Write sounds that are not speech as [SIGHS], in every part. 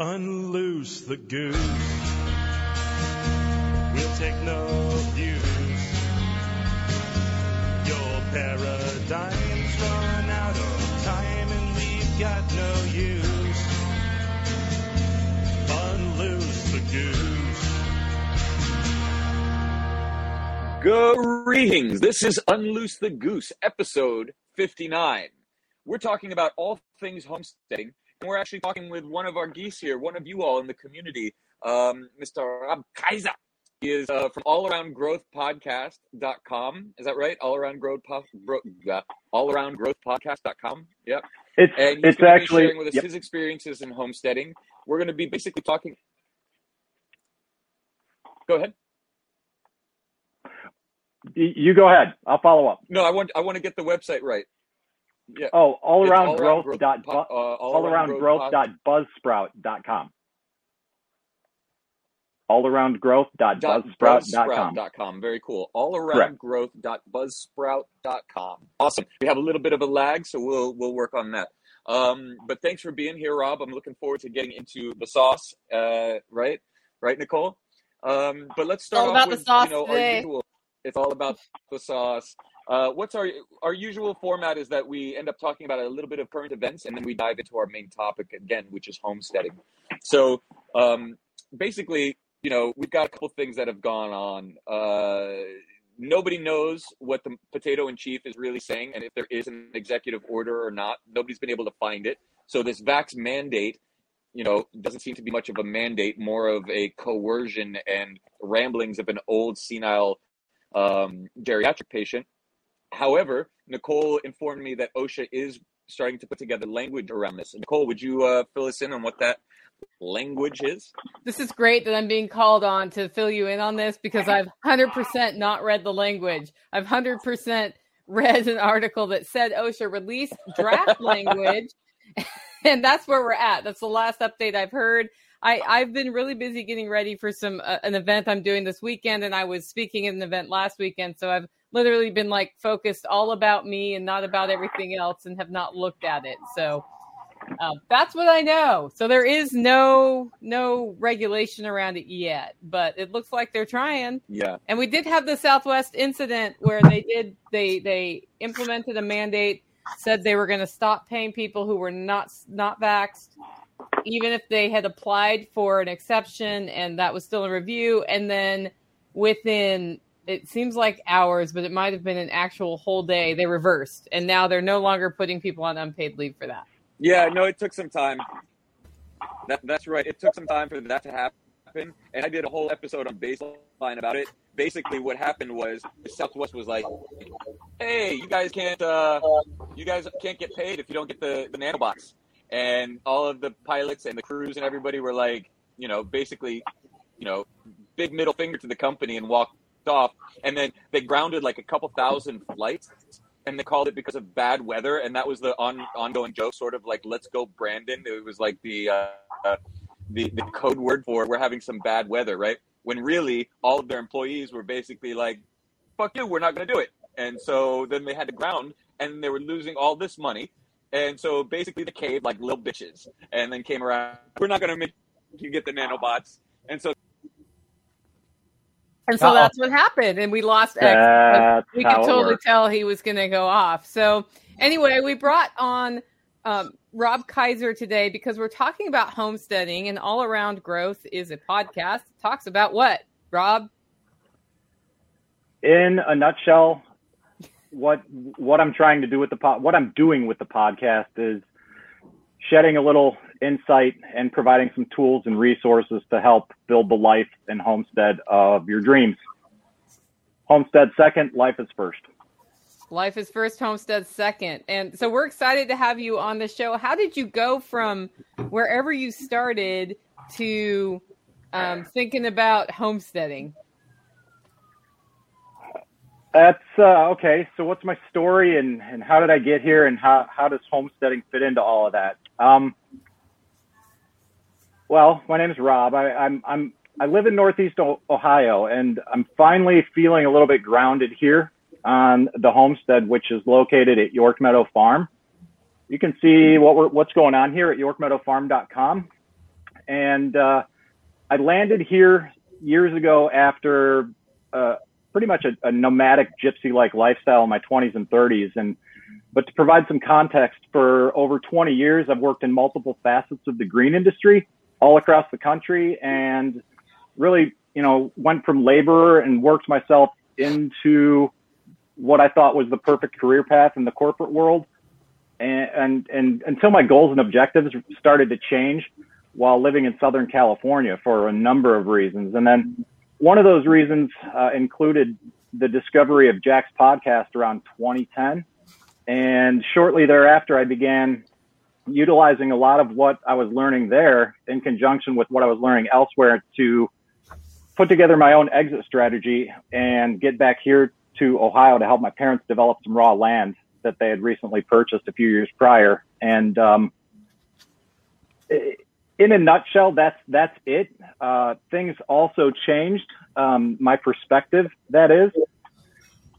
Unloose the goose. We'll take no views. Your paradigm's run out of time and we've got no use. Unloose the goose. Greetings. This is Unloose the Goose, episode 59. We're talking about all things homesteading, and we're actually talking with one of our geese here, one of you all in the community, um, Mr. Rob Kaiser. He is uh, from allaroundgrowthpodcast.com. Is that right? All around growth, po- bro- uh, all around growth podcast.com. Yep. It's And he's it's actually sharing with us yep. his experiences in homesteading. We're going to be basically talking. Go ahead. you go ahead. I'll follow up. No, I want I want to get the website right. Yeah. Oh, all around all growth growth dot po- bu- uh, all around growth pod- dot buzzsprout dot com. All around growth dot dot buzzsprout dot com. Very cool. All around Correct. growth dot buzzsprout dot com. Awesome. We have a little bit of a lag, so we'll we'll work on that. Um, but thanks for being here, Rob. I'm looking forward to getting into the sauce. Uh, right, right, Nicole. Um, but let's start all off about the with sauce you know our usual. It's all about the sauce. Uh, what's our our usual format is that we end up talking about a little bit of current events and then we dive into our main topic again, which is homesteading. So um, basically, you know, we've got a couple things that have gone on. Uh, nobody knows what the potato in chief is really saying, and if there is an executive order or not. Nobody's been able to find it. So this vax mandate, you know, doesn't seem to be much of a mandate, more of a coercion and ramblings of an old senile um, geriatric patient. However, Nicole informed me that OSHA is starting to put together language around this. Nicole, would you uh, fill us in on what that language is? This is great that I'm being called on to fill you in on this because I've 100% not read the language. I've 100% read an article that said OSHA released draft [LAUGHS] language, and that's where we're at. That's the last update I've heard. I, I've been really busy getting ready for some uh, an event I'm doing this weekend, and I was speaking at an event last weekend, so I've literally been like focused all about me and not about everything else, and have not looked at it. So uh, that's what I know. So there is no no regulation around it yet, but it looks like they're trying. Yeah. And we did have the Southwest incident where they did they they implemented a mandate, said they were going to stop paying people who were not not vaxxed, even if they had applied for an exception and that was still in review. And then within it seems like hours, but it might have been an actual whole day. They reversed, and now they're no longer putting people on unpaid leave for that. Yeah, no, it took some time. That, that's right. It took some time for that to happen. And I did a whole episode on baseline about it. Basically, what happened was Southwest was like, "Hey, you guys can't, uh, you guys can't get paid if you don't get the the nanobots." And all of the pilots and the crews and everybody were like, you know, basically, you know, big middle finger to the company and walked off. And then they grounded like a couple thousand flights and they called it because of bad weather, and that was the on, ongoing joke, sort of like "Let's go, Brandon." It was like the uh, uh, the the code word for we're having some bad weather, right? When really all of their employees were basically like, "Fuck you, we're not going to do it," and so then they had to ground, and they were losing all this money, and so basically they cave like little bitches, and then came around. We're not going to make you get the nanobots, and so And so Uh-oh. that's what happened, and we lost X. we could totally tell he was going to go off. So anyway, we brought on um, Rob Kaiser today because we're talking about homesteading and all around growth is a podcast. It talks about what, Rob? In a nutshell, what what I'm trying to do with the pod, what I'm doing with the podcast is shedding a little insight and providing some tools and resources to help build the life and homestead of your dreams. Homestead second, life is first. Life is first, homestead second. And so we're excited to have you on the show. How did you go from wherever you started to um, thinking about homesteading? That's uh, okay. So, what's my story, and, and how did I get here, and how how does homesteading fit into all of that? Um, well, my name is Rob. I, I'm I'm I live in Northeast Ohio, and I'm finally feeling a little bit grounded here on the homestead, which is located at York Meadow Farm. You can see what we're, what's going on here at YorkMeadowFarm.com. and uh, I landed here years ago after uh, pretty much a, a nomadic gypsy-like lifestyle in my 20s and 30s. And but to provide some context, for over 20 years, I've worked in multiple facets of the green industry all across the country, and really, you know, went from laborer and worked myself into what I thought was the perfect career path in the corporate world. And, and, and until my goals and objectives started to change while living in Southern California for a number of reasons. And then one of those reasons uh, included the discovery of Jack's podcast around 2010. And shortly thereafter, I began utilizing a lot of what I was learning there in conjunction with what I was learning elsewhere to put together my own exit strategy and get back here to Ohio to help my parents develop some raw land that they had recently purchased a few years prior. And um, in a nutshell, that's that's it. Uh, things also changed. Um, my perspective, that is,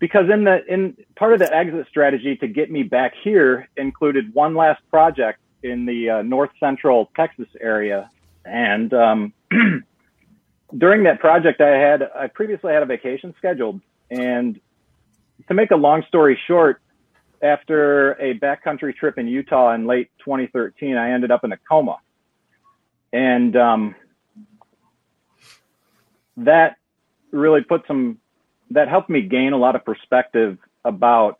because in the in part of the exit strategy to get me back here included one last project in the uh, north central Texas area, and um, [CLEARS THROAT] during that project, I had I previously had a vacation scheduled, and to make a long story short, after a backcountry trip in Utah in late 2013, I ended up in a coma. And um, that really put some that helped me gain a lot of perspective about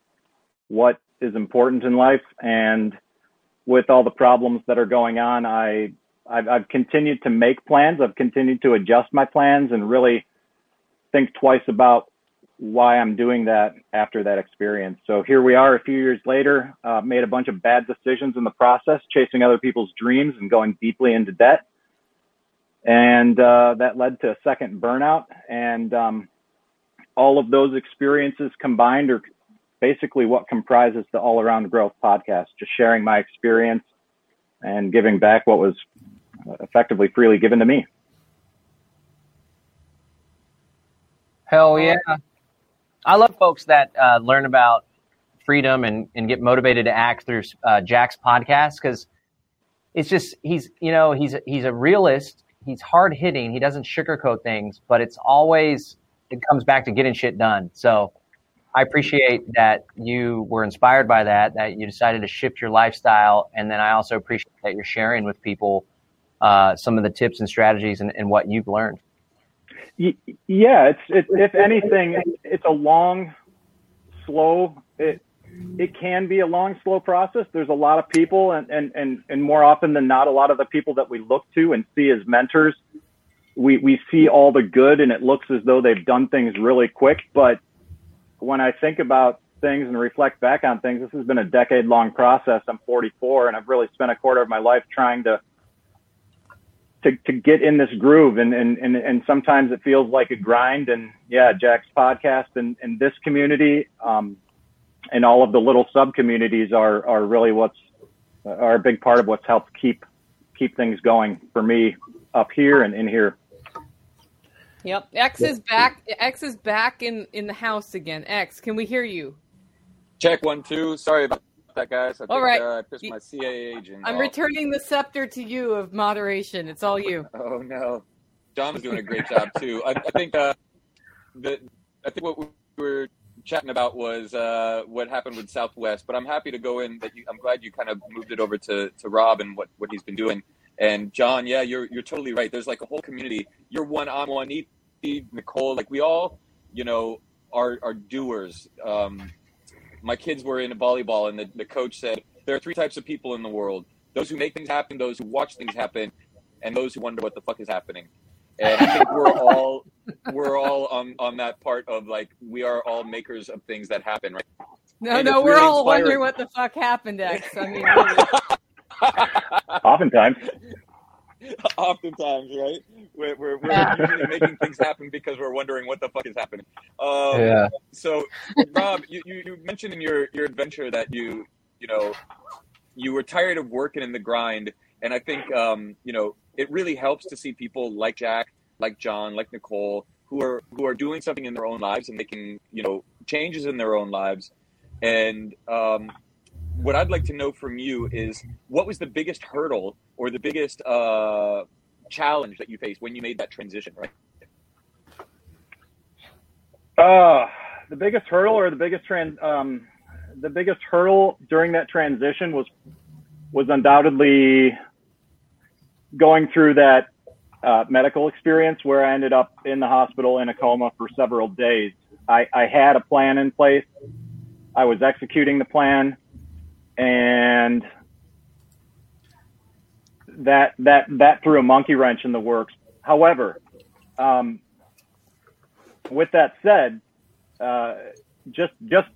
what is important in life. And with all the problems that are going on i I've, I've continued to make plans. I've continued to adjust my plans and really think twice about why i'm doing that after that experience. So here we are a few years later uh, made a bunch of bad decisions in the process chasing other people's dreams and going deeply into debt. And uh, that led to a second burnout. And um, all of those experiences combined are basically what comprises the All Around Growth podcast. Just sharing my experience and giving back what was effectively freely given to me. Hell yeah! I love folks that uh, learn about freedom and, and get motivated to act through uh, Jack's podcast because it's just he's you know he's he's a realist he's hard hitting. He doesn't sugarcoat things, but it's always it comes back to getting shit done. So I appreciate that you were inspired by that, that you decided to shift your lifestyle, and then I also appreciate that you're sharing with people uh, some of the tips and strategies and, and what you've learned. Yeah, it's it, if anything, it's a long, slow. It it can be a long, slow process. There's a lot of people, and, and, and, and more often than not, a lot of the people that we look to and see as mentors, we, we see all the good, and it looks as though they've done things really quick. But when I think about things and reflect back on things, this has been a decade long process. I'm 44, and I've really spent a quarter of my life trying to to, to get in this groove and, and, and, and sometimes it feels like a grind and yeah, Jack's podcast and, and this community, um, and all of the little sub communities are are really what's are a big part of what's helped keep keep things going for me up here and in here. Yep. X is back. X is back in in the house again. X, can we hear you? Check one two. Sorry about that, guys. I all think, right. Uh, I pissed my CAA agent. I'm off. returning the scepter to you of moderation. It's all you. [LAUGHS] Oh no, John was doing a great job too. I, I think uh, the I think what we were chatting about was uh, what happened with Southwest, but I'm happy to go in. That you, I'm glad you kind of moved it over to, to Rob and what, what he's been doing. And John, yeah, you're you're totally right. There's like a whole community. You're one on one. Nicole, like we all, you know, are are doers. Um, my kids were in volleyball, and the, the coach said there are three types of people in the world: those who make things happen, those who watch things happen, and those who wonder what the fuck is happening and I think we're all we're all on on that part of like we are all makers of things that happen, right? No, And no, we're really all inspiring. wondering what the fuck happened, X. I mean. [LAUGHS] [LAUGHS] Oftentimes, Oftentimes, right? We're, we're, we're usually making things happen because we're wondering what the fuck is happening. Um, Yeah. So, Rob, you, you, you mentioned in your, your adventure that you, you know, you were tired of working in the grind. And I think, um, you know, it really helps to see people like Jack, like John, like Nicole, who are, who are doing something in their own lives and making, you know, changes in their own lives. And, um, what I'd like to know from you is what was the biggest hurdle or the biggest uh, challenge that you faced when you made that transition, right? Uh, the biggest hurdle or the biggest trans, um, the biggest hurdle during that transition was, was undoubtedly going through that uh, medical experience where I ended up in the hospital in a coma for several days. I, I had a plan in place. I was executing the plan and that, that, that threw a monkey wrench in the works. However, um, with that said, uh, just just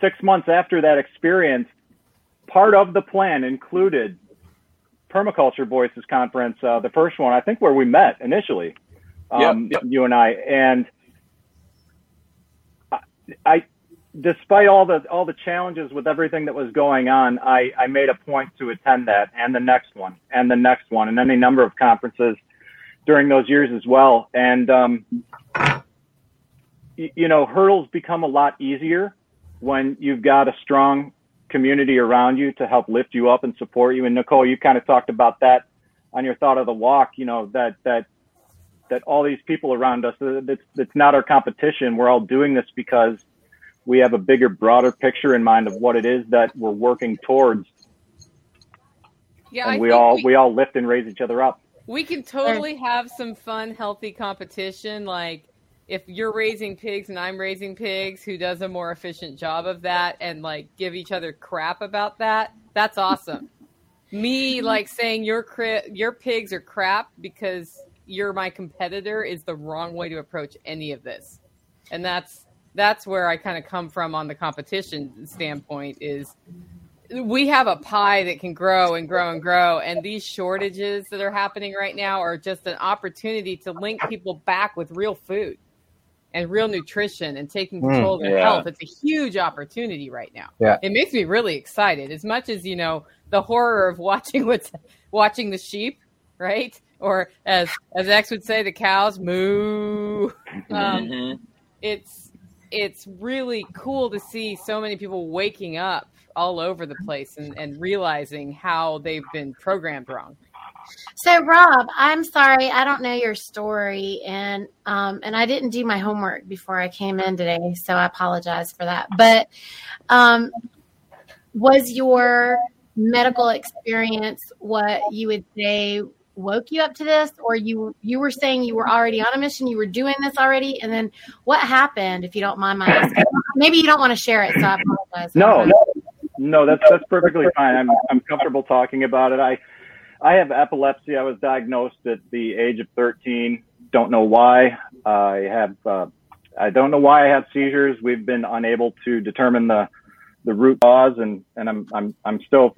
six months after that experience, part of the plan included Permaculture Voices Conference, uh, the first one, I think, where we met initially, um, Yep, yep. you and I, and I, I, despite all the all the challenges with everything that was going on, I, I made a point to attend that and the next one and the next one and any number of conferences during those years as well. And um, y- you know, hurdles become a lot easier when you've got a strong community around you to help lift you up and support you. And Nicole, you kind of talked about that on your thought of the walk. You know that that that all these people around us, uh, it's, it's not our competition. We're all doing this because we have a bigger, broader picture in mind of what it is that we're working towards, Yeah, I and we all we, we all lift and raise each other up. we can totally have some fun, healthy competition. Like if you're raising pigs and I'm raising pigs, who does a more efficient job of that, and like give each other crap about that? That's awesome. [LAUGHS] Me like saying your cri- your pigs are crap because you're my competitor is the wrong way to approach any of this, and that's that's where I kind of come from on the competition standpoint is we have a pie that can grow and grow and grow and these shortages that are happening right now are just an opportunity to link people back with real food and real nutrition and taking Mm, control of their yeah. health it's a huge opportunity right now Yeah. it makes me really excited as much as you know the horror of watching [LAUGHS] what's watching the sheep right or as as x would say the cows moo um, Mhm. it's it's really cool to see so many people waking up all over the place and, and realizing how they've been programmed wrong. So Rob, I'm sorry, I don't know your story, and um, and I didn't do my homework before I came in today, so I apologize for that. But um, was your medical experience what you would say woke you up to this, or you you were saying you were already on a mission, you were doing this already, and then what happened? If you don't mind my maybe you don't want to share it, so I apologize. No, no, that's that's perfectly fine. I'm I'm comfortable talking about it. I I have epilepsy. I was diagnosed at the age of 13. Don't know why. I have uh, I don't know why I have seizures. We've been unable to determine the the root cause, and and I'm I'm I'm still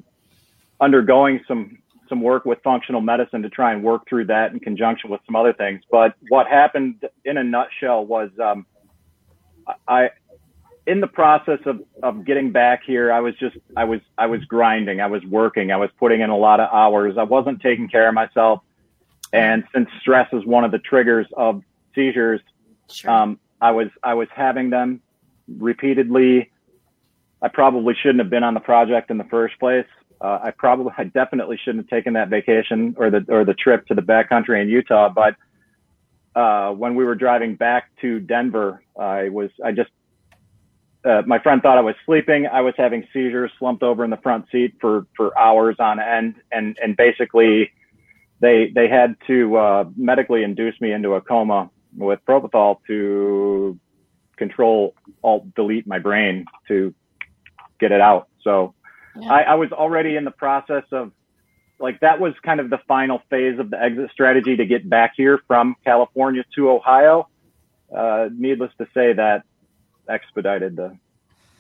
undergoing some some work with functional medicine to try and work through that in conjunction with some other things. But what happened in a nutshell was um, I in the process of, of getting back here, I was just, I was, I was grinding. I was working. I was putting in a lot of hours. I wasn't taking care of myself. And since stress is one of the triggers of seizures, Sure. um, I was, I was having them repeatedly. I probably shouldn't have been on the project in the first place. Uh, I probably, I definitely shouldn't have taken that vacation or the, or the trip to the backcountry in Utah. But, uh, when we were driving back to Denver, I was, I just, uh, my friend thought I was sleeping. I was having seizures, slumped over in the front seat for, for hours on end. And, and basically they, they had to, uh, medically induce me into a coma with propofol to control, alt delete my brain to get it out. So Yeah. I, I was already in the process of like, that was kind of the final phase of the exit strategy to get back here from California to Ohio. Uh, needless to say that expedited the,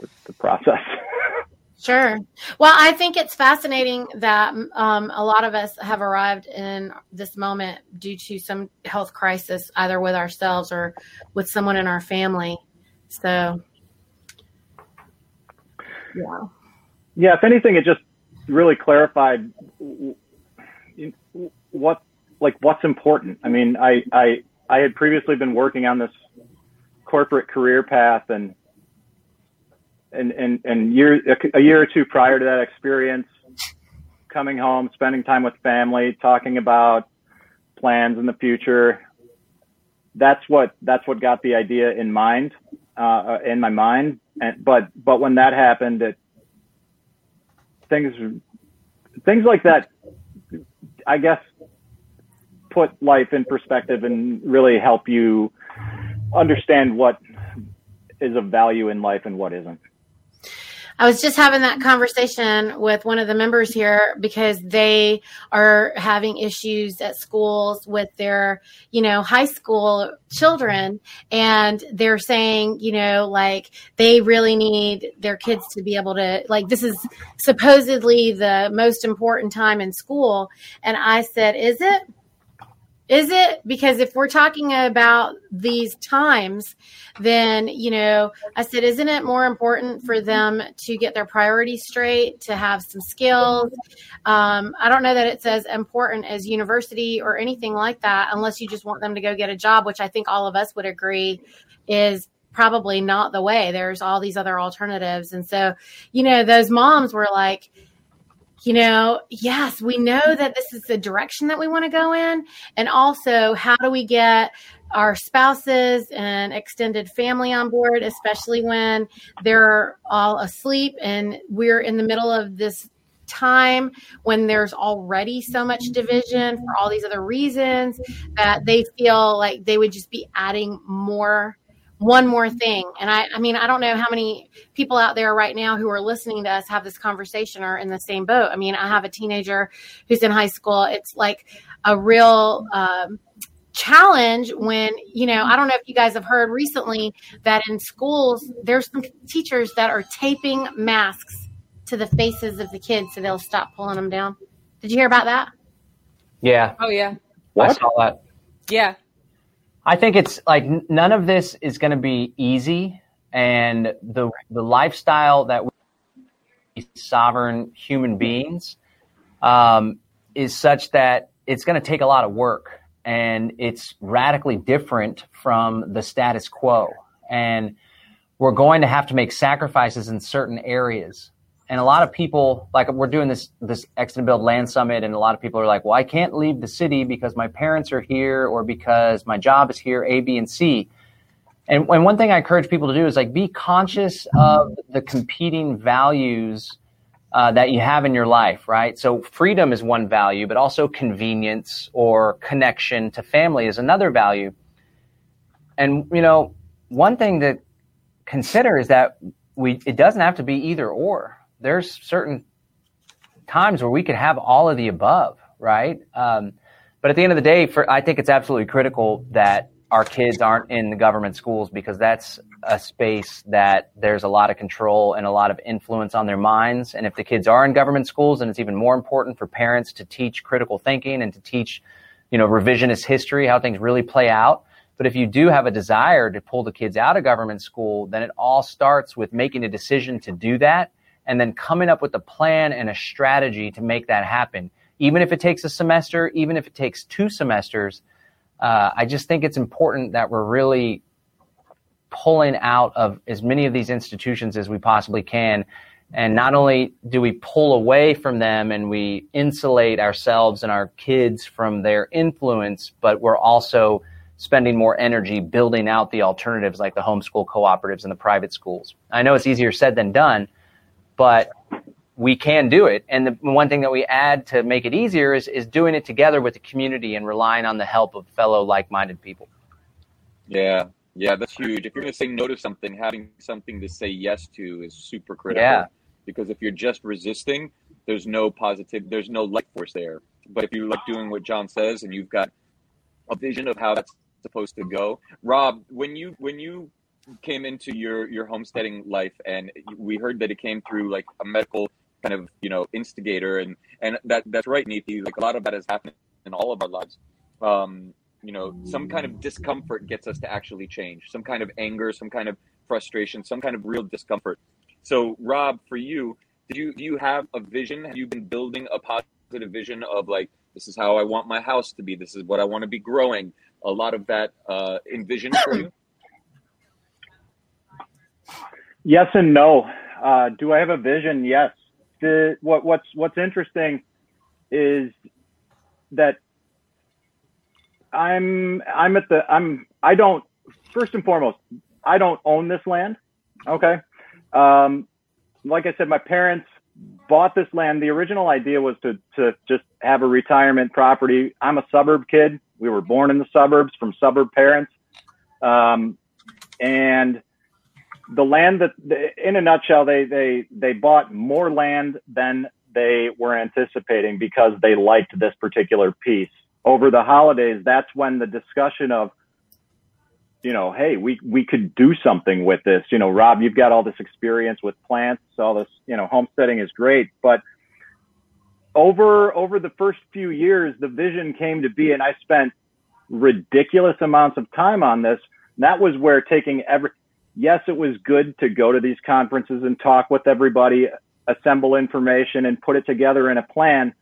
the, the process. [LAUGHS] Sure. Well, I think it's fascinating that um, a lot of us have arrived in this moment due to some health crisis, either with ourselves or with someone in our family. So, yeah. Yeah, if anything, it just really clarified what like what's important. I mean, I I I had previously been working on this corporate career path and and and and year a year or two prior to that experience, coming home, spending time with family, talking about plans in the future. That's what that's what got the idea in mind, uh, in my mind. And but but when that happened, it, things things like that, I guess, put life in perspective and really help you understand what is of value in life and what isn't. I was just having that conversation with one of the members here because they are having issues at schools with their, you know, high school children. And they're saying, you know, like they really need their kids to be able to, like, this is supposedly the most important time in school. And I said, is it? Is it? Because if we're talking about these times, then, you know, I said, isn't it more important for them to get their priorities straight, to have some skills? Um, I don't know that it's as important as university or anything like that, unless you just want them to go get a job, which I think all of us would agree is probably not the way. There's all these other alternatives. And so, you know, those moms were like, you know, yes, we know that this is the direction that we want to go in. And also, how do we get our spouses and extended family on board, especially when they're all asleep and we're in the middle of this time when there's already so much division for all these other reasons that they feel like they would just be adding more one more thing. And I, I mean, I don't know how many people out there right now who are listening to us have this conversation are in the same boat. I mean, I have a teenager who's in high school. It's like a real um, challenge when, you know, I don't know if you guys have heard recently that in schools, there's some teachers that are taping masks to the faces of the kids so they'll stop pulling them down. Did you hear about that? Yeah. Oh yeah. I saw that. Yeah. I think it's like none of this is going to be easy, and the the lifestyle that we sovereign human beings um, is such that it's going to take a lot of work, and it's radically different from the status quo, and we're going to have to make sacrifices in certain areas and a lot of people like we're doing this this Extend Build Land Summit, and a lot of people are like, "Well, I can't leave the city because my parents are here, or because my job is here, A, B, and C." And, and one thing I encourage people to do is like be conscious of the competing values uh, that you have in your life, right? So freedom is one value, but also convenience or connection to family is another value. And you know, one thing to consider is that we it doesn't have to be either or there's certain times where we could have all of the above, right? Um, but at the end of the day, for I think it's absolutely critical that our kids aren't in the government schools because that's a space that there's a lot of control and a lot of influence on their minds. And if the kids are in government schools, then it's even more important for parents to teach critical thinking and to teach, you know, revisionist history, how things really play out. But if you do have a desire to pull the kids out of government school, then it all starts with making a decision to do that and then coming up with a plan and a strategy to make that happen. Even if it takes a semester, even if it takes two semesters, uh, I just think it's important that we're really pulling out of as many of these institutions as we possibly can. And not only do we pull away from them and we insulate ourselves and our kids from their influence, but we're also spending more energy building out the alternatives like the homeschool cooperatives and the private schools. I know it's easier said than done, but we can do it. And the one thing that we add to make it easier is, is doing it together with the community and relying on the help of fellow like minded people. Yeah. Yeah, that's huge. If you're going to say no to something, having something to say yes to is super critical. Yeah. Because if you're just resisting, there's no positive, there's no life force there. But if you like doing what John says and you've got a vision of how that's supposed to go, Rob, when you when you came into your your homesteading life and we heard that it came through like a medical kind of you know instigator and and that that's right Neethi like a lot of that has happened in all of our lives. Um you know some kind of discomfort gets us to actually change some kind of anger some kind of frustration some kind of real discomfort. So rob for you did you do you have a vision? Have you been building a positive vision of like this is how i want my house to be this is what i want to be growing? A lot of that uh envisioned for you Yes and no. Uh, do I have a vision? Yes. The, what, what's what's interesting is that I'm I'm at the I'm I don't first and foremost I don't own this land. Okay. Um, like I said, my parents bought this land. The original idea was to to just have a retirement property. I'm a suburb kid. We were born in the suburbs from suburb parents, um, and the land that, in a nutshell, they they they bought more land than they were anticipating because they liked this particular piece. Over the holidays, that's when the discussion of you know, hey, we we could do something with this. You know, Rob, you've got all this experience with plants, all this, you know, homesteading is great, but over over the first few years, the vision came to be, and I spent ridiculous amounts of time on this. That was where taking every yes, it was good to go to these conferences and talk with everybody, assemble information and put it together in a plan.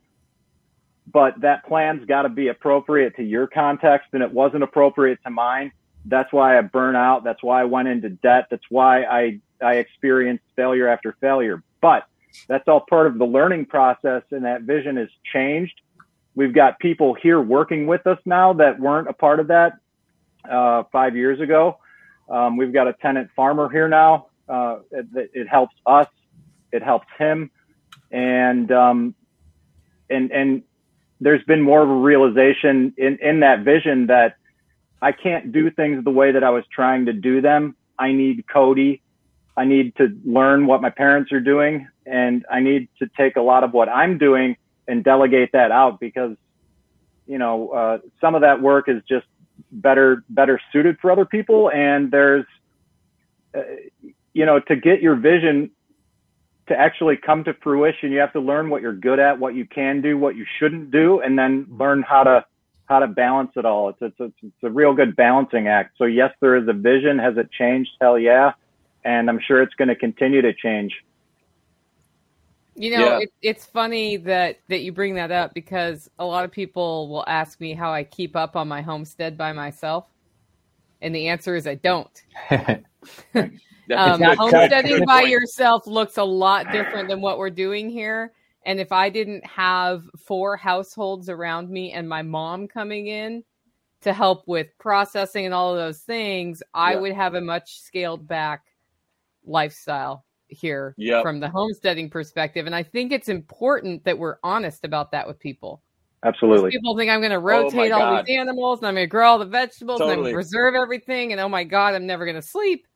But that plan's got to be appropriate to your context and it wasn't appropriate to mine. That's why I burn out. That's why I went into debt. That's why I, I experienced failure after failure. But that's all part of the learning process and that vision has changed. We've got people here working with us now that weren't a part of that uh, five years ago. Um, we've got a tenant farmer here now. Uh, it, it, helps us. It helps him. And, um, and, and there's been more of a realization in, in that vision that I can't do things the way that I was trying to do them. I need Cody. I need to learn what my parents are doing and I need to take a lot of what I'm doing and delegate that out because, you know, uh, some of that work is just better, better suited for other people. And there's, uh, you know, to get your vision to actually come to fruition, you have to learn what you're good at, what you can do, what you shouldn't do, and then learn how to how to balance it all. It's, it's, it's, it's a real good balancing act. So yes, there is a vision. Has it changed? Hell yeah. And I'm sure it's going to continue to change. You know, yeah. it, it's funny that, that you bring that up because a lot of people will ask me how I keep up on my homestead by myself. And the answer is I don't. [LAUGHS] [LAUGHS] um, homesteading by yourself looks a lot different than what we're doing here. And if I didn't have four households around me and my mom coming in to help with processing and all of those things, I would have a much scaled back lifestyle here yep. from the homesteading perspective. And I think it's important that we're honest about that with people. Absolutely. People think I'm going to oh rotate oh all these animals and I'm going to grow all the vegetables totally. and I'm going to preserve everything. And oh my God, I'm never going to sleep.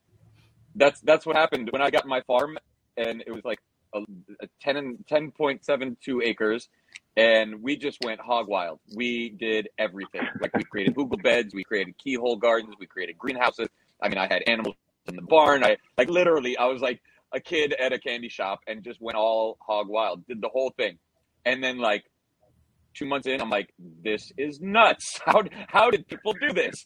That's, that's what happened when I got my farm and it was like a, a 10 and 10.72 acres and we just went hog wild. We did everything. Like we created hugel beds, we created keyhole gardens, we created greenhouses. I mean, I had animals in the barn. I like literally, I was like a kid at a candy shop and just went all hog wild, did the whole thing. And then like two months in, I'm like, this is nuts. [LAUGHS] How, how did people do this?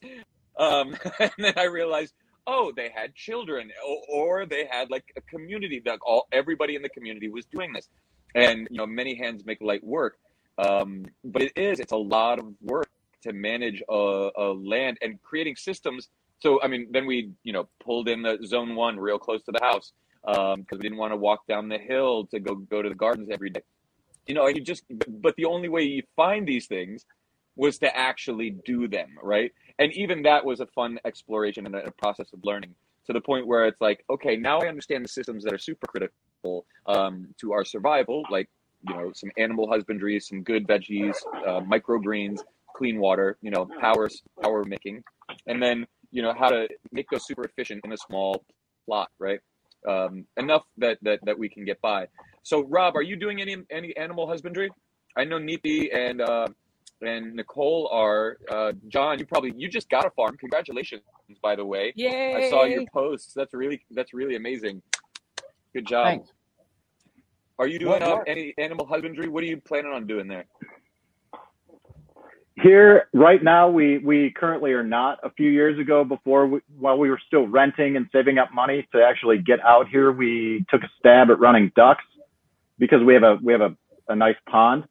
Um, [LAUGHS] and then I realized oh, they had children, or, or they had like a community that all everybody in the community was doing this, and you know, many hands make light work. Um, but it is it's a lot of work to manage a, a land and creating systems. So I mean, then we you know pulled in the zone one real close to the house because um, we didn't want to walk down the hill to go go to the gardens every day. You know, you just but the only way you find these things was to actually do them, right? and even that was a fun exploration and a process of learning to the point where it's like, okay, now I understand the systems that are super critical um, to our survival, like you know, some animal husbandry, some good veggies, uh, microgreens, clean water, you know, power power making, and then you know how to make those super efficient in a small plot, right? Um, enough that, that that we can get by. So, Rob, are you doing any any animal husbandry? I know Neethi and uh, and Nicole are uh, John. You probably you just got a farm. Congratulations, by the way. Yay! I saw your posts. That's really that's really amazing. Good job. Thanks. Are you doing uh, any animal husbandry? What are you planning on doing there? Here, right now, we we currently are not. A few years ago, before we, while we were still renting and saving up money to actually get out here, we took a stab at running ducks because we have a we have a, a nice pond.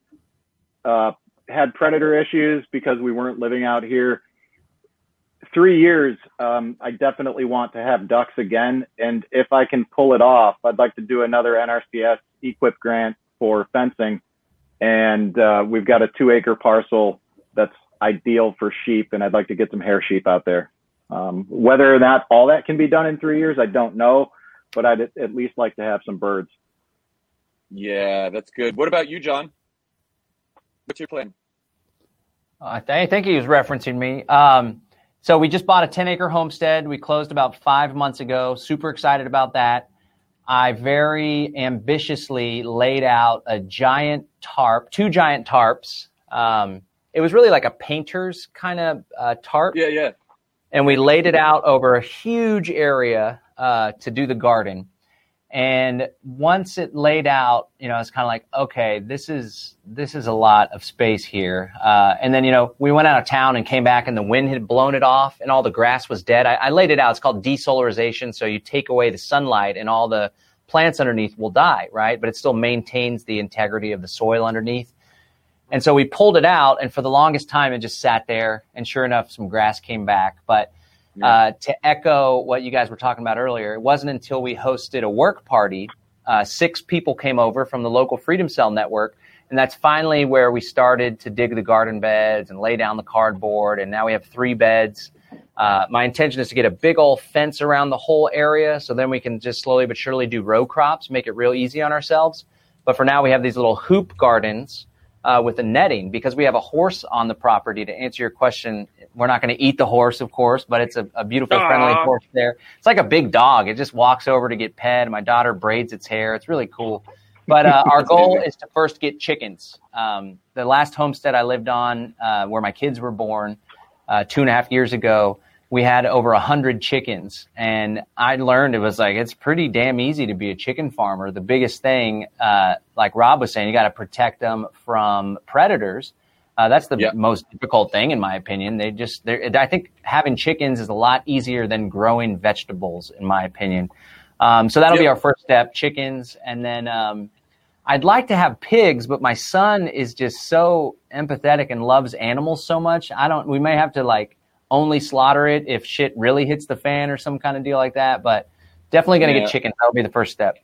Uh, had predator issues because we weren't living out here. Three years, um, I definitely want to have ducks again. And if I can pull it off, I'd like to do another NRCS EQIP grant for fencing. And uh, we've got a two acre parcel that's ideal for sheep, and I'd like to get some hair sheep out there. Um, whether or not all that can be done in three years, I don't know, but I'd at- at least like to have some birds. Yeah, that's good. What about you, John? What's your plan? I, th- I think he was referencing me. Um, so we just bought a 10 acre homestead. We closed about five months ago. Super excited about that. I very ambitiously laid out a giant tarp, two giant tarps. Um, it was really like a painter's kind of uh, tarp. Yeah, yeah. and we laid it out over a huge area uh, to do the garden. And once it laid out, you know, it's kind of like, okay, this is this is a lot of space here. Uh, and then, you know, we went out of town and came back, and the wind had blown it off, and all the grass was dead. I, I laid it out. It's called desolarization. So you take away the sunlight, and all the plants underneath will die, right? But it still maintains the integrity of the soil underneath. And so we pulled it out, and for the longest time, it just sat there. And sure enough, some grass came back. But uh, to echo what you guys were talking about earlier, it wasn't until we hosted a work party. Uh, six people came over from the local Freedom Cell network, and that's finally where we started to dig the garden beds and lay down the cardboard. And now we have three beds. Uh, my intention is to get a big old fence around the whole area, so then we can just slowly but surely do row crops, make it real easy on ourselves. But for now, we have these little hoop gardens uh, with the netting because we have a horse on the property. To answer your question, we're not going to eat the horse, of course, but it's a, a beautiful, friendly horse there. It's like a big dog. It just walks over to get pet. My daughter braids its hair. It's really cool. But uh, our [LAUGHS] goal is to first get chickens. Um, the last homestead I lived on, uh, where my kids were born uh, two and a half years ago, we had over a hundred chickens, and I learned it was like it's pretty damn easy to be a chicken farmer. The biggest thing, uh, like Rob was saying, you got to protect them from predators. Uh, that's the Yeah. most difficult thing, in my opinion. They just, they're- I think having chickens is a lot easier than growing vegetables, in my opinion. Um, so that'll be our first step: chickens, and then um, I'd like to have pigs, but my son is just so empathetic and loves animals so much. I don't. We may have to like only slaughter it if shit really hits the fan or some kind of deal like that. But definitely going to Yeah. get chicken. That'll be the first step.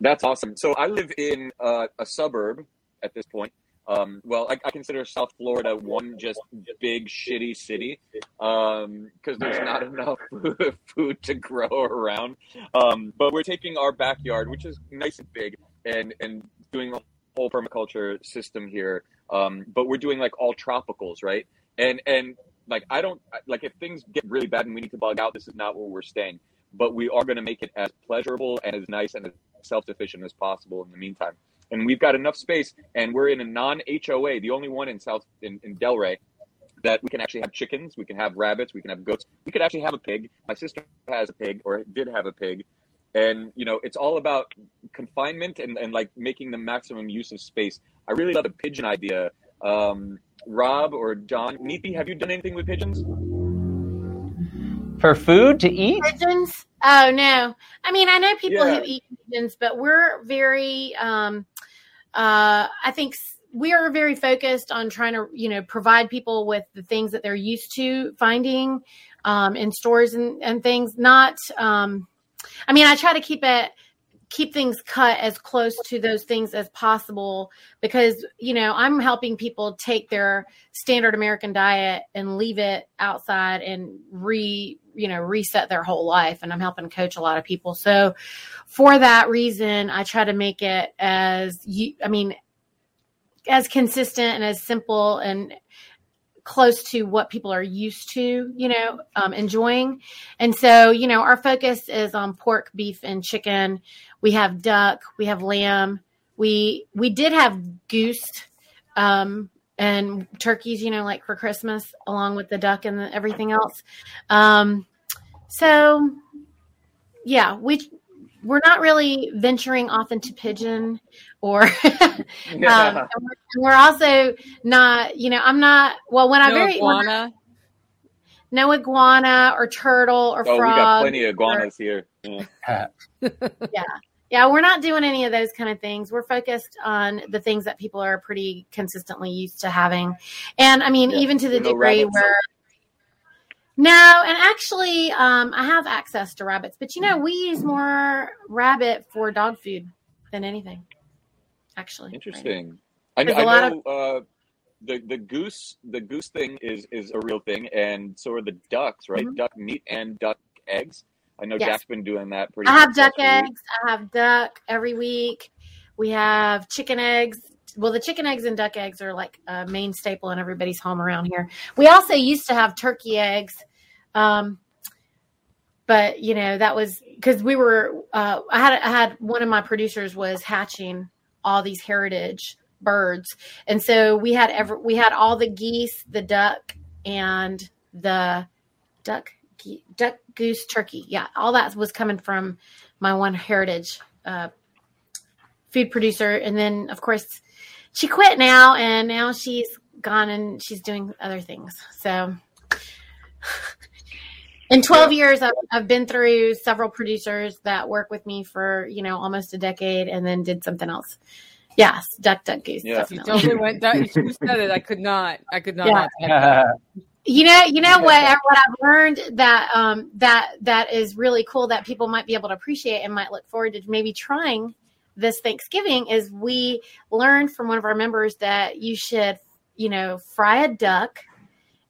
That's awesome. So I live in uh, a suburb at this point. Um, well, I, I consider South Florida one just big shitty city because there's not [LAUGHS] enough food to grow around. Um, but we're taking our backyard, which is nice and big, and and doing a whole permaculture system here. Um, but we're doing like all tropicals, right? And and like I don't like if things get really bad and we need to bug out, this is not where we're staying. But we are going to make it as pleasurable and as nice and as self sufficient as possible in the meantime. And we've got enough space, and we're in a non HOA, the only one in South in, in Delray, that we can actually have chickens, we can have rabbits, we can have goats, we could actually have a pig. My sister has a pig, or did have a pig, and you know it's all about confinement and, and like making the maximum use of space. I really love the pigeon idea. Um, Rob or John, Neethi, have you done anything with pigeons? For food to eat, pigeons? Oh no. I mean, I know people Yeah. who eat pigeons, but we're very um uh I think we are very focused on trying to, you know, provide people with the things that they're used to finding um in stores and, and things, not um I mean, I try to keep it keep things cut as close to those things as possible because you know i'm helping people take their standard american diet and leave it outside and re you know reset their whole life and i'm helping coach a lot of people so for that reason i try to make it as you i mean as consistent and as simple and close to what people are used to, you know, um, enjoying. And so, you know, our focus is on pork, beef, and chicken. We have duck, we have lamb. We we did have goose um, and turkeys, you know, like for Christmas, along with the duck and the, everything else. Um, so, yeah, we we're not really venturing off into pigeon or [LAUGHS] um, and we're, we're also not you know i'm not well when i No very when I- iguana. no iguana or turtle or Oh, we got plenty of iguanas here. Yeah. [LAUGHS] yeah we're not doing any of those kind of things we're focused on the things that people are pretty consistently used to having and i mean Yeah. even to the No degree rabbits. where no and actually um, i have access to rabbits but you know we use more rabbit for dog food than anything actually Interesting. I know. There's I a lot know uh, the the goose the goose thing is is a real thing, and so are the ducks, right? Mhm. Duck meat and duck eggs. I know Yes. Jack's been doing that pretty. I have duck eggs. I have duck every week. We have chicken eggs. Well, the chicken eggs and duck eggs are like a main staple in everybody's home around here. We also used to have turkey eggs. Um, but you know that was because we were. Uh, I had I had one of my producers was hatching all these heritage birds, and so we had ever we had all the geese, the duck, and the duck, duck, goose, turkey. Yeah, all that was coming from my one heritage uh, food producer, and then of course she quit now, and now she's gone and she's doing other things. So. [LAUGHS] In 12 years, I've, I've been through several producers that work with me for, you know, almost a decade and then did something else. Yes, duck, duck, goose. Yeah. You Definitely. totally went. Duck, you [LAUGHS] said it. I could not. I could not. Yeah. not type that. [LAUGHS] You know, you know what? What I've learned that um, that that is really cool that people might be able to appreciate and might look forward to maybe trying this Thanksgiving is we learned from one of our members that you should, you know, fry a duck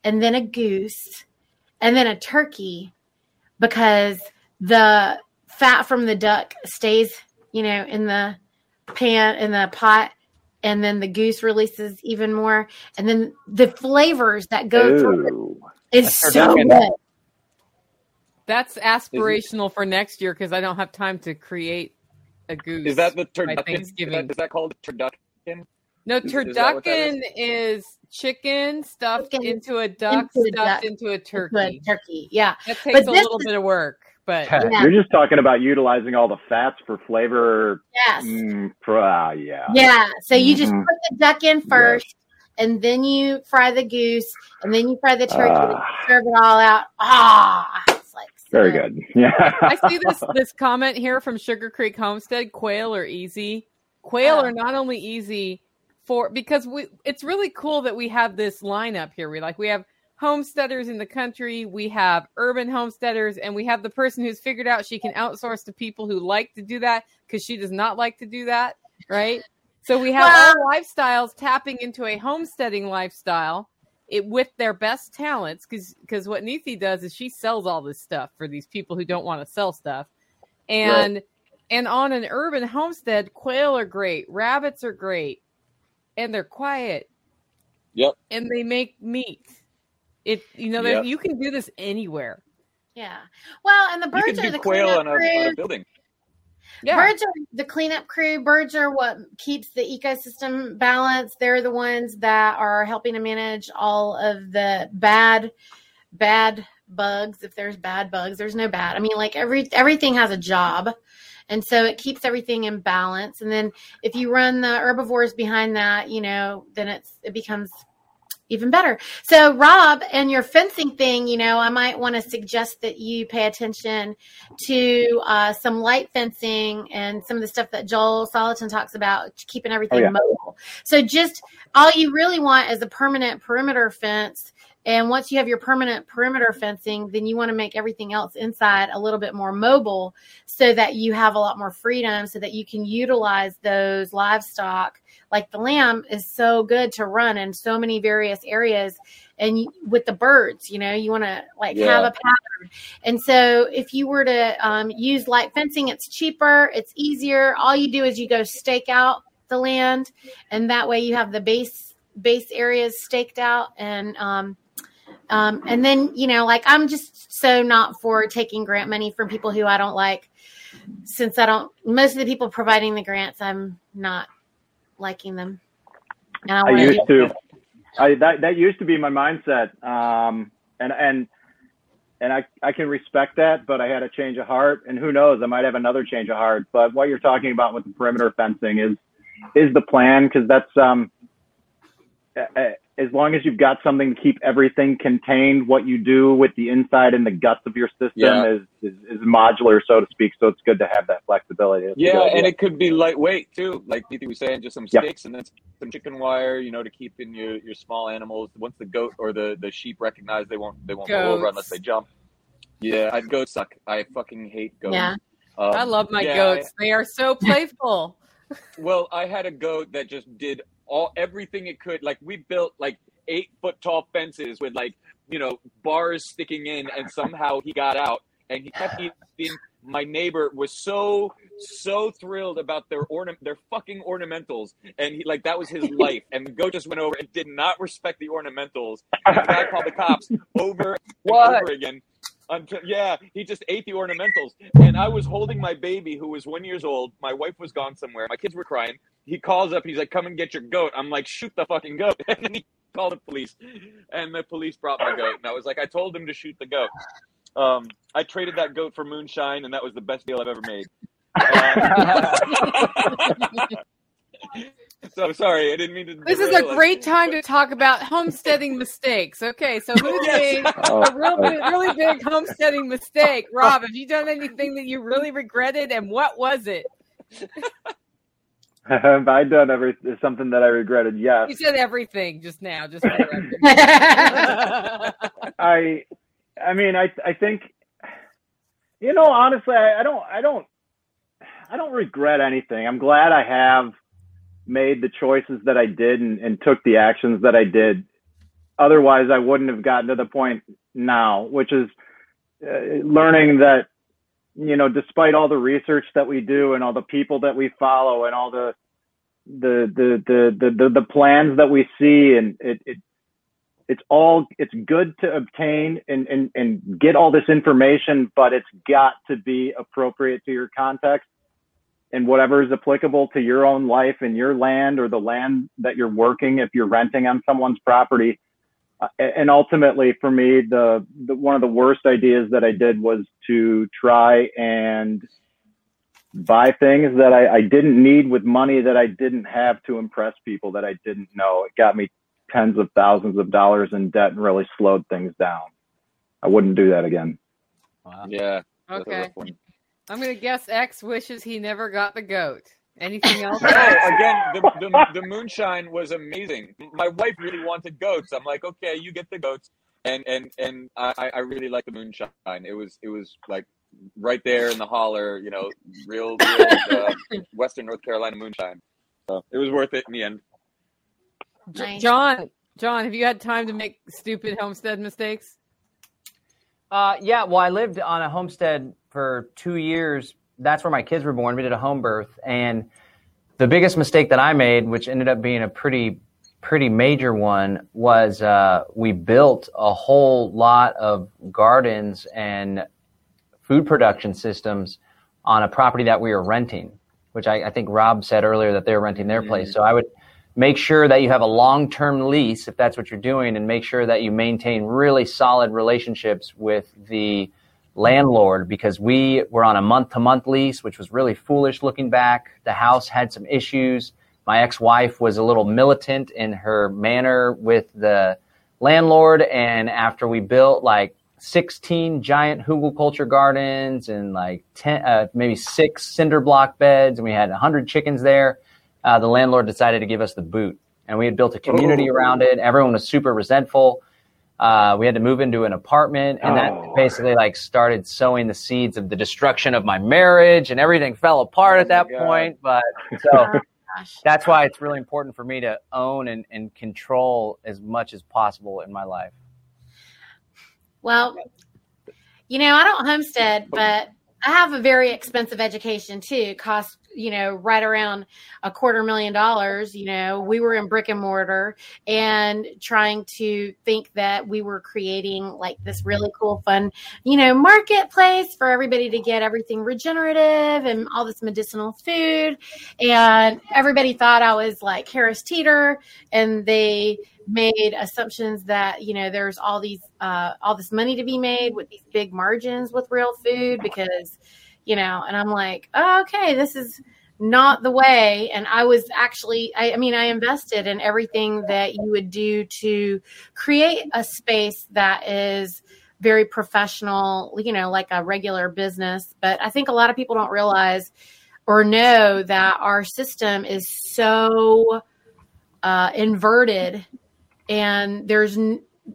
and then a goose and then a turkey because the fat from the duck stays, you know, in the pan in the pot and then the goose releases even more and then the flavors that go through it Ooh. is That's so turducken. good. That's aspirational for next year because I don't have time to create a goose. Is that the by turducken? Is Thanksgiving. that, is that called turducken? no, is- is that what that turducken is chicken stuffed Chicken into a duck into a stuffed duck. into a Good turkey. turkey. Yeah. That takes a little is- bit of work, but Yeah. You're just talking about utilizing all the fats for flavor. Yes. Mm, for- ah, yeah. Yeah. So you just Mhm. put the duck in first and then you fry the goose and then you fry the turkey and Ah. serve it all out. Ah, it's like Very good. [LAUGHS] Yeah. I see this this comment here from Sugar Creek Homestead. Quail are easy. Quail are not only easy for because we. It's really cool that we have this lineup here. We like we have homesteaders in the country, we have urban homesteaders, and we have the person who's figured out she can outsource to people who like to do that because she does not like to do that, right? So we have Well- all lifestyles tapping into a homesteading lifestyle. It with their best talents because because what Neethi does is she sells all this stuff for these people who don't want to sell stuff and and on an urban homestead quail are great rabbits are great and they're quiet Yep. and they make meat it you know Yep. you can do this anywhere Yeah. Well, and the You birds can are the quail cleanup on a, on crew. a building. yeah Birds are the cleanup crew. Birds are what keeps the ecosystem balanced. They're the ones that are helping to manage all of the bad, bad bugs. If there's bad bugs, there's no bad. I mean, like every everything has a job, and so it keeps everything in balance. And then if you run the herbivores behind that, you know, then it's it becomes even better. So, Rob, and your fencing thing, you know, I might want to suggest that you pay attention to uh, some light fencing and some of the stuff that Joel Salatin talks about, keeping everything Oh, yeah. mobile. So, just all you really want is a permanent perimeter fence. And once you have your permanent perimeter fencing, then you want to make everything else inside a little bit more mobile so that you have a lot more freedom so that you can utilize those livestock like the lamb is so good to run in so many various areas and with the birds you know you want to like Yeah. have a pattern. And so if you were to um, use light fencing it's cheaper it's easier. All you do is you go stake out the land and that way you have the base base areas staked out and um, um, and then you know like i'm just so not for taking grant money from people who i don't like. Since i don't most of the people providing the grants i'm not liking them and i, I used to. I that that used to be my mindset. Um, and and and I I can respect that, but I had a change of heart, and who knows, I might have another change of heart. But what you're talking about with the perimeter fencing is is the plan because that's um as long as you've got something to keep everything contained, what you do with the inside and the guts of your system Yeah. is, is is modular, so to speak. So it's good to have that flexibility. That's Yeah, and it could be lightweight too. Like Neethi was saying, just some Yep. sticks and then some chicken wire, you know, to keep in your, your small animals. Once the goat or the, the sheep recognize they won't they won't go over unless they jump. Yeah, I goats suck. I fucking hate goats. Yeah. Um, i love my yeah, goats they are so playful [LAUGHS] well, I had a goat that just did all everything it could. Like we built like eight foot tall fences with like you know bars sticking in, and somehow he got out, and he kept eating. My neighbor was so so thrilled about their ornament, their fucking ornamentals, and he like that was his [LAUGHS] life. And the goat just went over and did not respect the ornamentals. And the guy called the cops over and What? over again. Until, yeah, he just ate the ornamentals, and I was holding my baby who was one years old. My wife was gone somewhere. My kids were crying. He calls up. He's like, "Come and get your goat." I'm like, "Shoot the fucking goat!" [LAUGHS] And then he called the police, and the police brought my goat. And I was like, "I told him to shoot the goat." Um, I traded that goat for moonshine, and that was the best deal I've ever made. Um, [LAUGHS] [LAUGHS] so sorry, I didn't mean to. This is a derail us. great time to talk about homesteading mistakes. Okay, so who's made [LAUGHS] Oh, a real big, really big homesteading mistake? Rob, have you done anything that you really regretted, and what was it? [LAUGHS] have I done every something that I regretted? Yes. You said everything just now, just for. [LAUGHS] I, I mean, I, I think, you know, honestly, I, I don't, I don't, I don't regret anything. I'm glad I have made the choices that I did and, and took the actions that I did. Otherwise, I wouldn't have gotten to the point now, which is uh, learning that, you know, despite all the research that we do and all the people that we follow and all the, the, the, the, the, the, the plans that we see and it, it, it's all it's good to obtain and, and and get all this information but it's got to be appropriate to your context and whatever is applicable to your own life and your land or the land that you're working if you're renting on someone's property uh, and ultimately for me the, the one of the worst ideas that i did was to try and buy things that I, I didn't need with money that i didn't have to impress people that i didn't know it got me tens of thousands of dollars in debt and really slowed things down. I wouldn't do that again. Wow. Yeah. Okay, rough one. I'm gonna guess X wishes he never got the goat. Anything [LAUGHS] else? No, again, the, the, the moonshine was amazing. My wife really wanted goats. I'm like, okay, you get the goats, and and and I, I really like the moonshine. It was it was like right there in the holler, you know, real, real uh, [LAUGHS] Western North Carolina moonshine. So it was worth it in the end. Nice. John, John, have you had time to make stupid homestead mistakes? Uh, yeah, well, I lived on a homestead for two years. That's where my kids were born. We did a home birth, and the biggest mistake that I made, which ended up being a pretty pretty major one, was uh, we built a whole lot of gardens and food production systems on a property that we were renting. Which I, I think Rob said earlier that they were renting their place. So I would make sure that you have a long-term lease if that's what you're doing and make sure that you maintain really solid relationships with the landlord because we were on a month-to-month lease which was really foolish looking back the house had some issues my ex-wife was a little militant in her manner with the landlord and after we built like 16 giant hugelkultur gardens and like 10 uh, maybe six cinder block beds and we had 100 chickens there uh, the landlord decided to give us the boot. And we had built a community Oh. around it. Everyone was super resentful. Uh, we had to move into an apartment, and that Oh. basically like started sowing the seeds of the destruction of my marriage, and everything fell apart Oh at that God. point. But [LAUGHS] so Oh, that's why it's really important for me to own and, and control as much as possible in my life. Well, you know, I don't homestead, but I have a very expensive education too. It costs, you know, right around a quarter million dollars. You know, we were in brick and mortar and trying to think that we were creating like this really cool, fun, you know, marketplace for everybody to get everything regenerative and all this medicinal food. And everybody thought I was like Harris Teeter and they made assumptions that you know there's all these uh, all this money to be made with these big margins with real food because you know and i'm like oh, okay this is not the way. And i was actually I, I mean i invested in everything that you would do to create a space that is very professional you know like a regular business. But i think a lot of people don't realize or know that our system is so uh, inverted and there's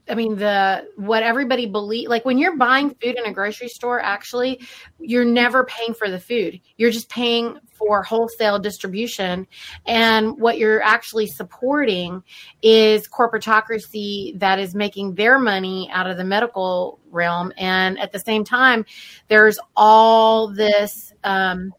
I mean, the what everybody believe like when you're buying food in a grocery store, actually, you're never paying for the food. You're just paying for wholesale distribution. And what you're actually supporting is corporatocracy that is making their money out of the medical realm. And at the same time, there's all this, um,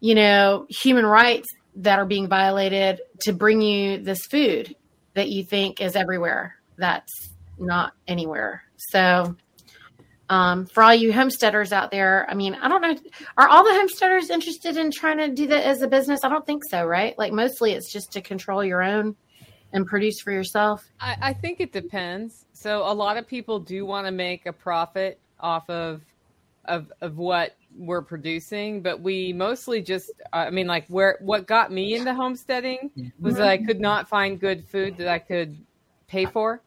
you know, human rights that are being violated to bring you this food that you think is everywhere that's not anywhere. So, um, for all you homesteaders out there, I mean, I don't know, are all the homesteaders interested in trying to do that as a business? I don't think so, right? Like mostly it's just to control your own and produce for yourself. I, I think it depends. So a lot of people do want to make a profit off of of of what we're producing, but we mostly just I mean like where what got me into homesteading was that I could not find good food that I could pay for.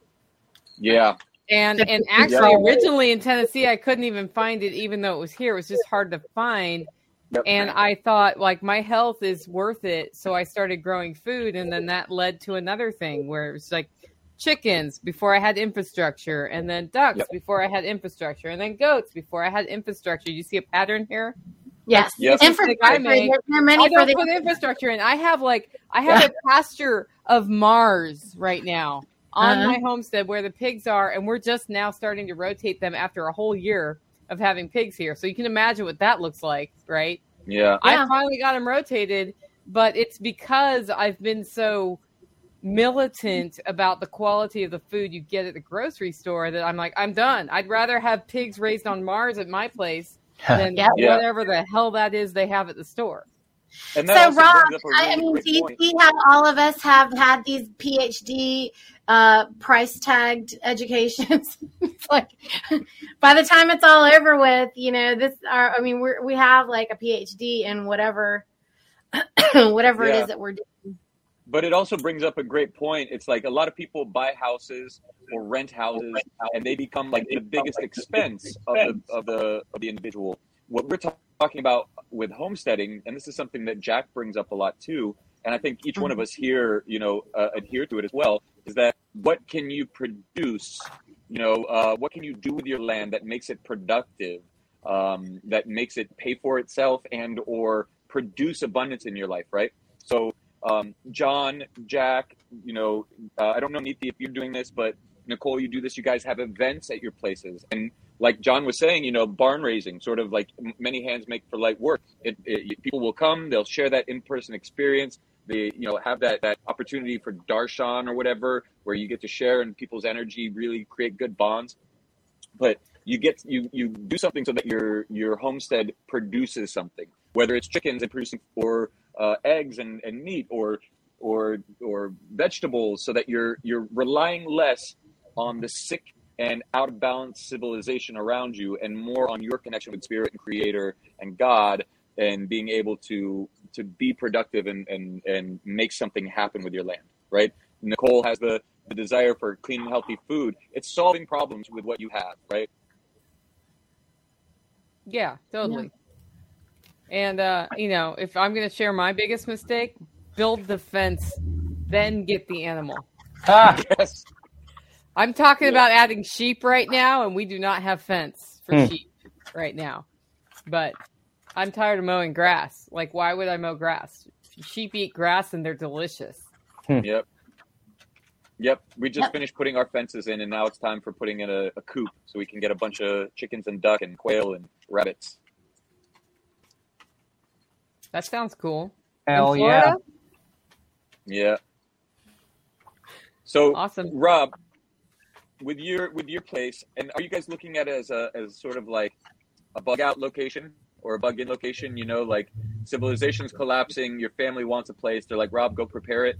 Yeah. And and actually originally in Tennessee I couldn't even find it even though it was here. It was just hard to find. Yep. And I thought like my health is worth it, so I started growing food and then that led to another thing where it was like chickens before I had infrastructure and then ducks Yep. before I had infrastructure and then goats before I had infrastructure. You see a pattern here? Yes. Yes. Infrastructure. I make- There's no money I for don't the put infrastructure in. I have like I have a pasture of Mars right now on Uh-huh. my homestead where the pigs are, and we're just now starting to rotate them after a whole year of having pigs here. So you can imagine what that looks like, right? Yeah. Yeah. I finally got them rotated, but it's because I've been so militant about the quality of the food you get at the grocery store that I'm like, I'm done. I'd rather have pigs raised on Mars at my place [LAUGHS] than Yeah. whatever the hell that is they have at the store. And So, Rob, brings up a I, I really mean, great do you see how all of us have had these PhD uh, price tagged educations? [LAUGHS] it's like by the time it's all over with, you know, this. Are, I mean, we are we have like a PhD in whatever, [CLEARS THROAT] whatever it Yeah. is that we're doing. But it also brings up a great point. It's like a lot of people buy houses or rent houses, and they become like the biggest expense of the of the of the individual. What we're ta- talking about with homesteading, and this is something that Jack brings up a lot too, and I think each one of us here, you know, uh, adhere to it as well. Is that what can you produce? You know, uh, what can you do with your land that makes it productive, um, that makes it pay for itself, and or produce abundance in your life, right? So um, John, Jack, you know, uh, I don't know, Neethi, if you're doing this, but Nicole, you do this. You guys have events at your places, and like John was saying, you know, barn raising, sort of like many hands make for light work. It, it, people will come, they'll share that in-person experience. They, you know, have that that opportunity for darshan or whatever, where you get to share and people's energy really create good bonds. But you get you you do something so that your your homestead produces something, whether it's chickens and producing or uh, eggs and, and meat or or or vegetables, so that you're you're relying less on the sick and out of balance civilization around you, and more on your connection with Spirit and Creator and God, and being able to to be productive and and and make something happen with your land. Right? Nicole has the the desire for clean and healthy food. It's solving problems with what you have. Right? Yeah, totally. And uh, you know, if I'm going to share my biggest mistake, build the fence, then get the animal. Ah, Yes. I'm talking Yeah. about adding sheep right now, and we do not have fence for Hmm. sheep right now. But I'm tired of mowing grass. Like, why would I mow grass? Sheep eat grass, and they're delicious. Hmm. Yep. Yep. We just Yep. finished putting our fences in, and now it's time for putting in a, a coop so we can get a bunch of chickens and duck and quail and rabbits. That sounds cool. In hell yeah. Yeah. So, Awesome. Rob, with your with your place, and are you guys looking at it as a as sort of like a bug out location or a bug in location? You know, like civilization's collapsing, your family wants a place. They're like, Rob, go prepare it.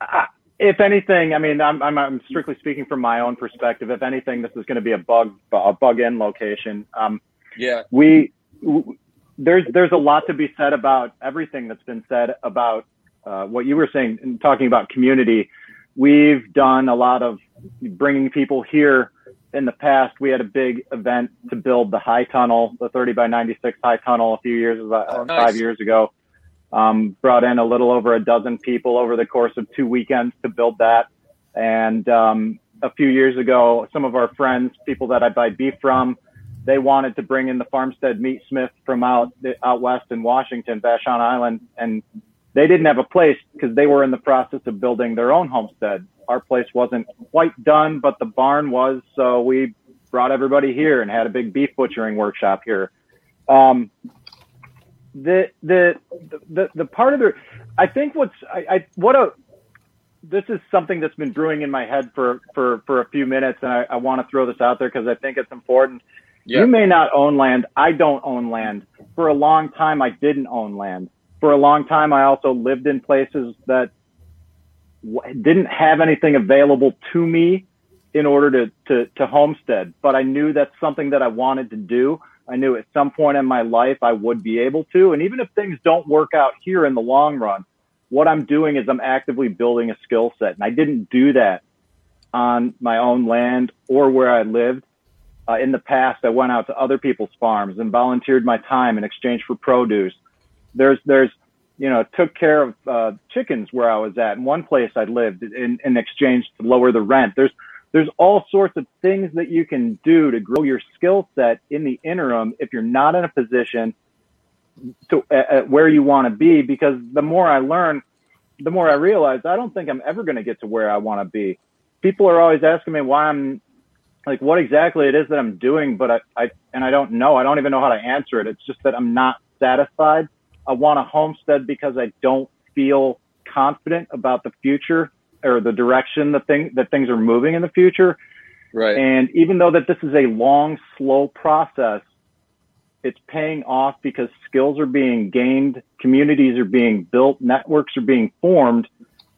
Uh, if anything, I mean, I'm, I'm, I'm strictly speaking from my own perspective. If anything, this is going to be a bug, a bug in location. Um, Yeah. we, w- there's, there's a lot to be said about everything that's been said about, uh, what you were saying and talking about community. We've done a lot of bringing people here in the past. We had a big event to build the high tunnel, the 30 by 96 high tunnel a few years, about Oh, nice. five years ago. Um, brought in a little over a dozen people over the course of two weekends to build that. And um, a few years ago, some of our friends, people that I buy beef from, they wanted to bring in the farmstead meat smith from out out west in Washington, Vashon Island, and they didn't have a place because they were in the process of building their own homestead. Our place wasn't quite done, but the barn was, so we brought everybody here and had a big beef butchering workshop here. Um, the, the the the part of the I think what's I, I what a this is something that's been brewing in my head for for for a few minutes, and I, I want to throw this out there because I think it's important. You may not own land. I don't own land. For a long time, I didn't own land. For a long time, I also lived in places that didn't have anything available to me in order to, to, to homestead. But I knew that's something that I wanted to do. I knew at some point in my life I would be able to. And even if things don't work out here in the long run, what I'm doing is I'm actively building a skill set. And I didn't do that on my own land or where I lived. Uh, in the past, I went out to other people's farms and volunteered my time in exchange for produce. There's, there's, you know, took care of uh, chickens where I was at in one place I lived in, in exchange to lower the rent. There's, there's all sorts of things that you can do to grow your skill set in the interim if you're not in a position to uh, where you want to be. Because the more I learn, the more I realize I don't think I'm ever going to get to where I want to be. People are always asking me why I'm like what exactly it is that I'm doing, but I, I and I don't know. I don't even know how to answer it. It's just that I'm not satisfied. I want a homestead because I don't feel confident about the future or the direction the thing that things are moving in the future. Right. And even though that this is a long, slow process, it's paying off because skills are being gained, communities are being built, networks are being formed,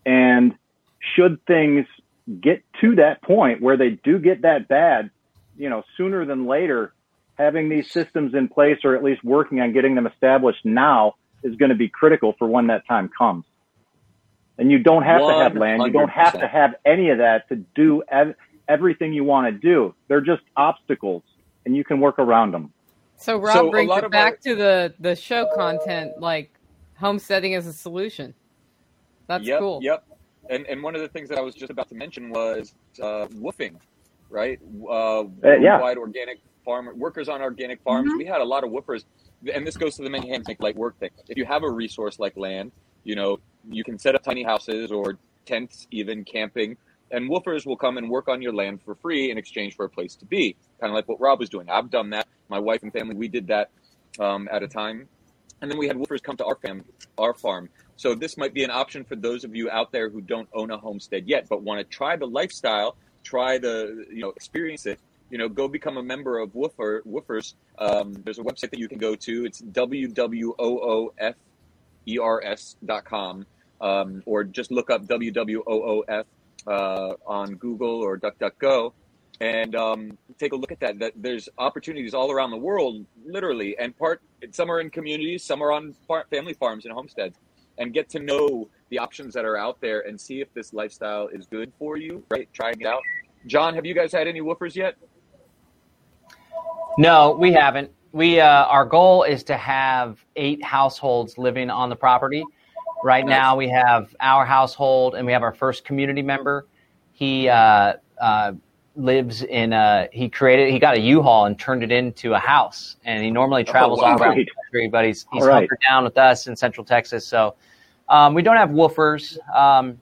and should things get to that point where they do get that bad, you know, sooner than later, having these systems in place or at least working on getting them established now is going to be critical for when that time comes. And you don't have to have land. You don't have to have any of that to do ev- everything you want to do. They're just obstacles and you can work around them. So Rob So brings lot it back our- to the the show content, like homesteading as a solution. That's yep, cool. Yep. And and one of the things that I was just about to mention was uh, woofing, right? Uh, Uh, yeah. worldwide organic farm workers on organic farms. We had a lot of woofers, and this goes to the many hands make light work thing. If you have a resource like land, you know you can set up tiny houses or tents, even camping, and woofers will come and work on your land for free in exchange for a place to be. Kind of like what Rob was doing. I've done that. My wife and family, we did that um, at a time, and then we had woofers come to our fam, our farm. So this might be an option for those of you out there who don't own a homestead yet, but want to try the lifestyle, try the you know experience it. You know, go become a member of Woofer Woofers. Um, there's a website that you can go to. It's www.oofers.com, um, or just look up www.oof uh, on Google or DuckDuckGo, and um, take a look at that. That there's opportunities all around the world, literally, and part some are in communities, some are on far, family farms and homesteads, and get to know the options that are out there and see if this lifestyle is good for you. Right, trying it out. John, have you guys had any woofers yet? No, we haven't. We uh, our goal is to have eight households living on the property. Right now, we have our household, and we have our first community member. He uh, uh, lives in a. He created. He got a U-Haul and turned it into a house. And he normally travels wow. all around the country, but he's he's right. hunkered down with us in Central Texas. So um, we don't have woofers. Um,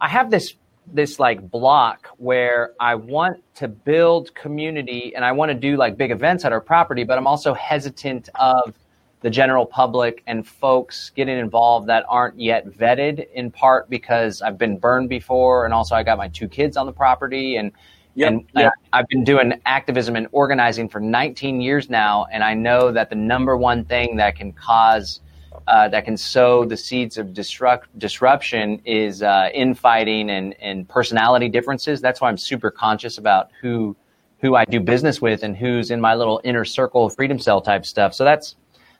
I have this this like block where I want to build community and I want to do like big events at our property, but I'm also hesitant of the general public and folks getting involved that aren't yet vetted in part because I've been burned before and also I got my two kids on the property and Yep, and yep. I- I've been doing activism and organizing for 19 years now and I know that the number one thing that can cause uh, that can sow the seeds of disrupt, disruption is uh, infighting and, and personality differences. That's why I'm super conscious about who who I do business with and who's in my little inner circle of freedom cell type stuff. So that's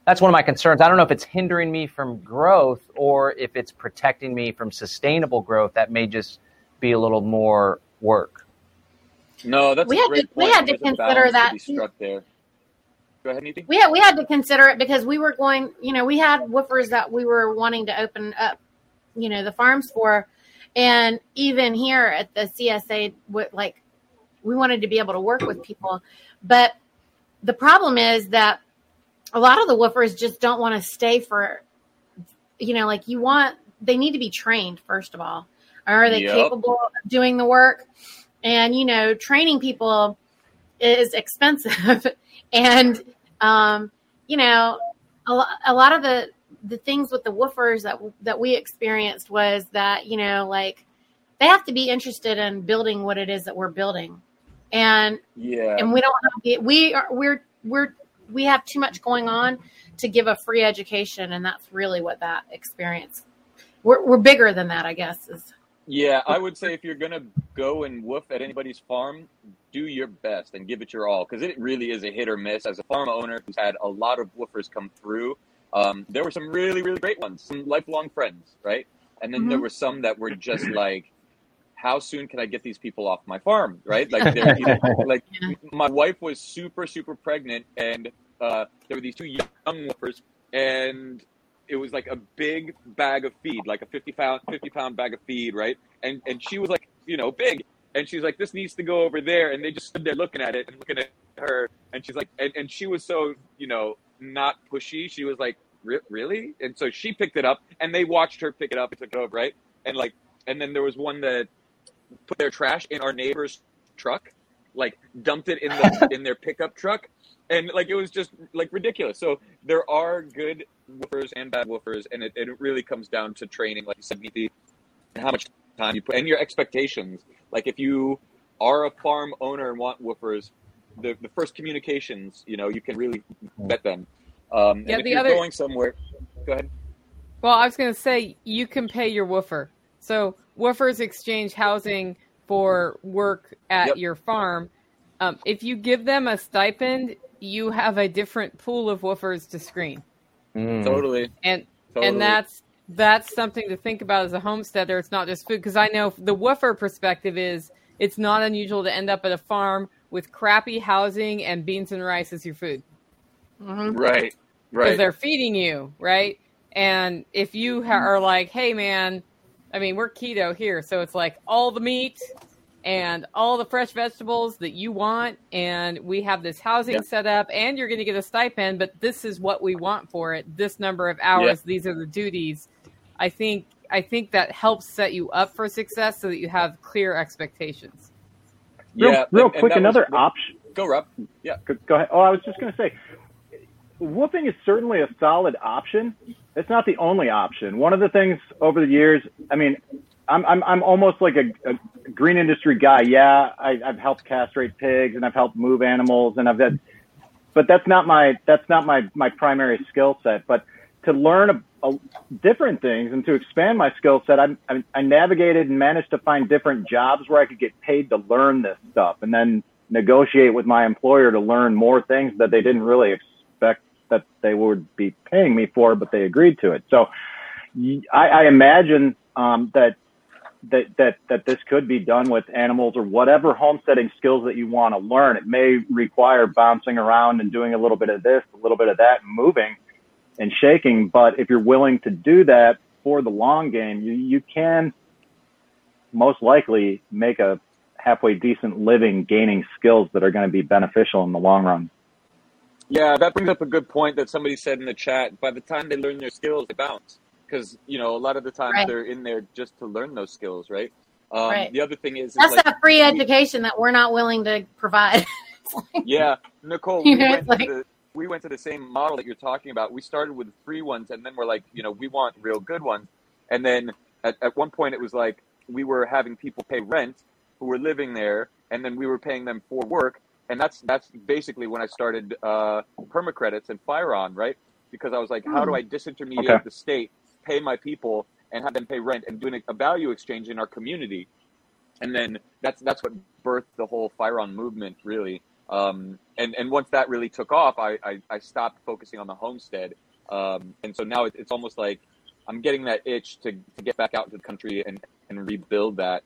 that's one of my concerns. I don't know if it's hindering me from growth or if it's protecting me from sustainable growth. That may just be a little more work. No, that's We a had great to- we point. had to There's consider balance that to be too. struck there. Go ahead, Neethi. we had we had to consider it because we were going you know we had woofers that we were wanting to open up you know the farms for. And even here at the csa like we wanted to be able to work with people. But the problem is that a lot of the woofers just don't want to stay for you know like you want they need to be trained first of all. Are they Yep. capable of doing the work? And you know training people is expensive [LAUGHS] and um, you know a, lo- a lot of the the things with the woofers that that we experienced was that you know like they have to be interested in building what it is that we're building and Yeah. and we don't have the, we are we're we're we have too much going on to give a free education and that's really what that experience we're, we're bigger than that i guess is Yeah, I would say if you're gonna go and woof at anybody's farm, do your best and give it your all because it really is a hit or miss. As a farm owner who's had a lot of woofers come through, um, there were some really, really great ones, some lifelong friends, right? And then there Mhm. were some that were just like, how soon can I get these people off my farm, right? Like, [LAUGHS] either, like Yeah. my wife was super, super pregnant, and uh, there were these two young woofers, and it was like a big bag of feed, like a 50 pound, 50 pound bag of feed, right? And and she was like, you know, big. And she's like, this needs to go over there. And they just stood there looking at it and looking at her. And she's like, and, and she was so, you know, not pushy. She was like, really? And so she picked it up and they watched her pick it up and took it over, right? And like, and then there was one that put their trash in our neighbor's truck, like dumped it in the in their pickup truck, and like it was just like ridiculous. So there are good woofers and bad woofers, and it, it really comes down to training, like you said, and how much time you put and your expectations. Like if you are a farm owner and want woofers, the the first communications, you know, you can really vet them. Um, Yeah, and if the you're other- going somewhere, go ahead. Well, I was going to say you can pay your woofer. So woofers exchange housing for work at Yep. your farm. Um, if you give them a stipend, you have a different pool of woofers to screen, Mm. Totally, and totally. and that's that's something to think about as a homesteader. It's not just food because I know the woofer perspective is it's not unusual to end up at a farm with crappy housing and beans and rice as your food Mhm. right, because right. they're feeding you, right? And if you ha- are like, hey, man, I mean, we're keto here, so it's like all the meat and all the fresh vegetables that you want, and we have this housing Yeah. set up, and you're going to get a stipend, but this is what we want for it. This number of hours, these are the duties. I think I think that helps set you up for success, so that you have clear expectations. Real, yeah, real and- and quick, was- another option. Go, Rob. Yeah. Go go ahead. Oh, I was just going to say, whooping is certainly a solid option. It's not the only option. One of the things over the years, I mean, I'm I'm I'm almost like a, a green industry guy. Yeah, I, I've helped castrate pigs and I've helped move animals and I've had, but that's not my that's not my my primary skill set. But to learn a, a, different things and to expand my skill set, I, I I navigated and managed to find different jobs where I could get paid to learn this stuff, and then negotiate with my employer to learn more things that they didn't really expect that they would be paying me for, but they agreed to it. So I, I imagine um, that that that that this could be done with animals or whatever homesteading skills that you want to learn. It may require bouncing around and doing a little bit of this, a little bit of that, moving and shaking. But if you're willing to do that for the long game, you you can most likely make a halfway decent living gaining skills that are going to be beneficial in the long run. Yeah, that brings up a good point that somebody said in the chat. By the time they learn their skills, they bounce because you know a lot of the times Right. they're in there just to learn those skills, right? Um, Right. The other thing is, is That's like, that free education that we're not willing to provide. Like- [LAUGHS] yeah, Nicole, [LAUGHS] we know, went like- to the we went to the same model that you're talking about. We started with free ones, and then we're like, you know, we want real good ones. And then at, at one point, it was like we were having people pay rent who were living there, and then we were paying them for work. And that's that's basically when I started uh, permacredits and Fire On, right? Because I was like, how do I disintermediate Okay. the state, pay my people, and have them pay rent, and doing a value exchange in our community? and then that's that's what birthed the whole fire on movement really um, and and once that really took off I, I, I stopped focusing on the homestead um, and so now it, it's almost like i'm getting that itch to, to get back out into the country and, and rebuild that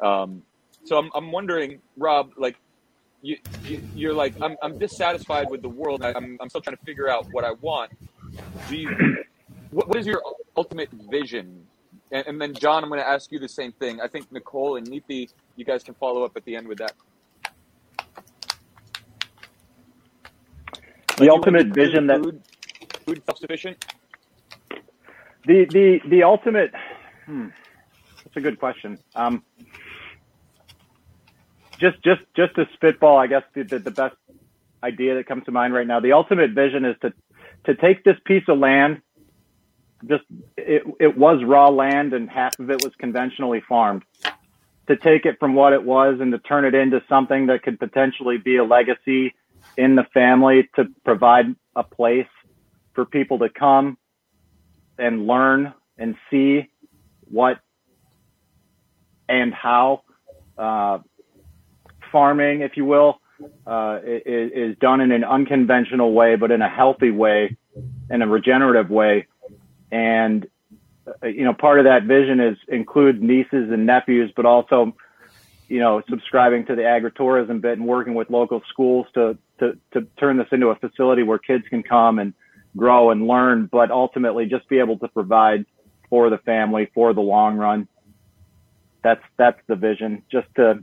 um, so I'm, I'm wondering rob like you, you you're like I'm I'm dissatisfied with the world. I, I'm I'm still trying to figure out what I want. Do you? What, what is your ultimate vision? And, and then John, I'm going to ask you the same thing. I think Nicole and Neethi, you guys can follow up at the end with that. The ultimate vision that food, food self sufficient. the the the ultimate hmm, that's a good question um just just just to spitball i guess the, the, the best idea that comes to mind right now the ultimate vision is to to take this piece of land just it, it was raw land and half of it was conventionally farmed to take it from what it was and to turn it into something that could potentially be a legacy in the family to provide a place for people to come and learn and see what and how uh, farming, if you will, uh, is, is done in an unconventional way, but in a healthy way, in a regenerative way. And uh, you know, part of that vision is include nieces and nephews, but also, you know, subscribing to the agritourism bit and working with local schools to to to turn this into a facility where kids can come and grow and learn, but ultimately just be able to provide for the family for the long run. That's that's the vision. Just to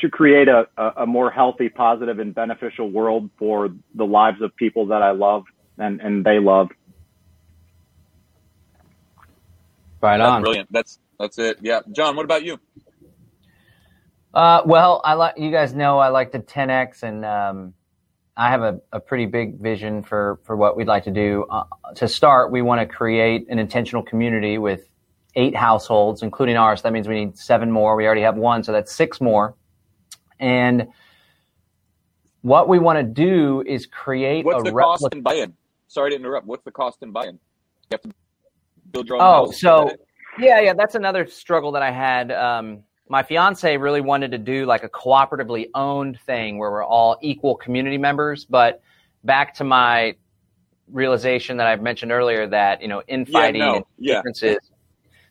to create a, a, a more healthy, positive, and beneficial world for the lives of people that I love and, and they love. Right That's on. brilliant. That's that's it. Yeah, John. What about you? Uh, well, I like you guys know I like to 10x, and um, I have a, a pretty big vision for for what we'd like to do. Uh, to start, we want to create an intentional community with eight households, including ours. That means we need seven more. We already have one, so that's six more. And what we want to do is create What's a the cost replica. in buy-in? Sorry to interrupt. What's the cost in buy-in? You have to build your own Oh, so yeah, yeah, that's another struggle that I had. Um, my fiance really wanted to do like a cooperatively owned thing where we're all equal community members, but back to my realization that I've mentioned earlier that you know infighting no, and yeah. differences.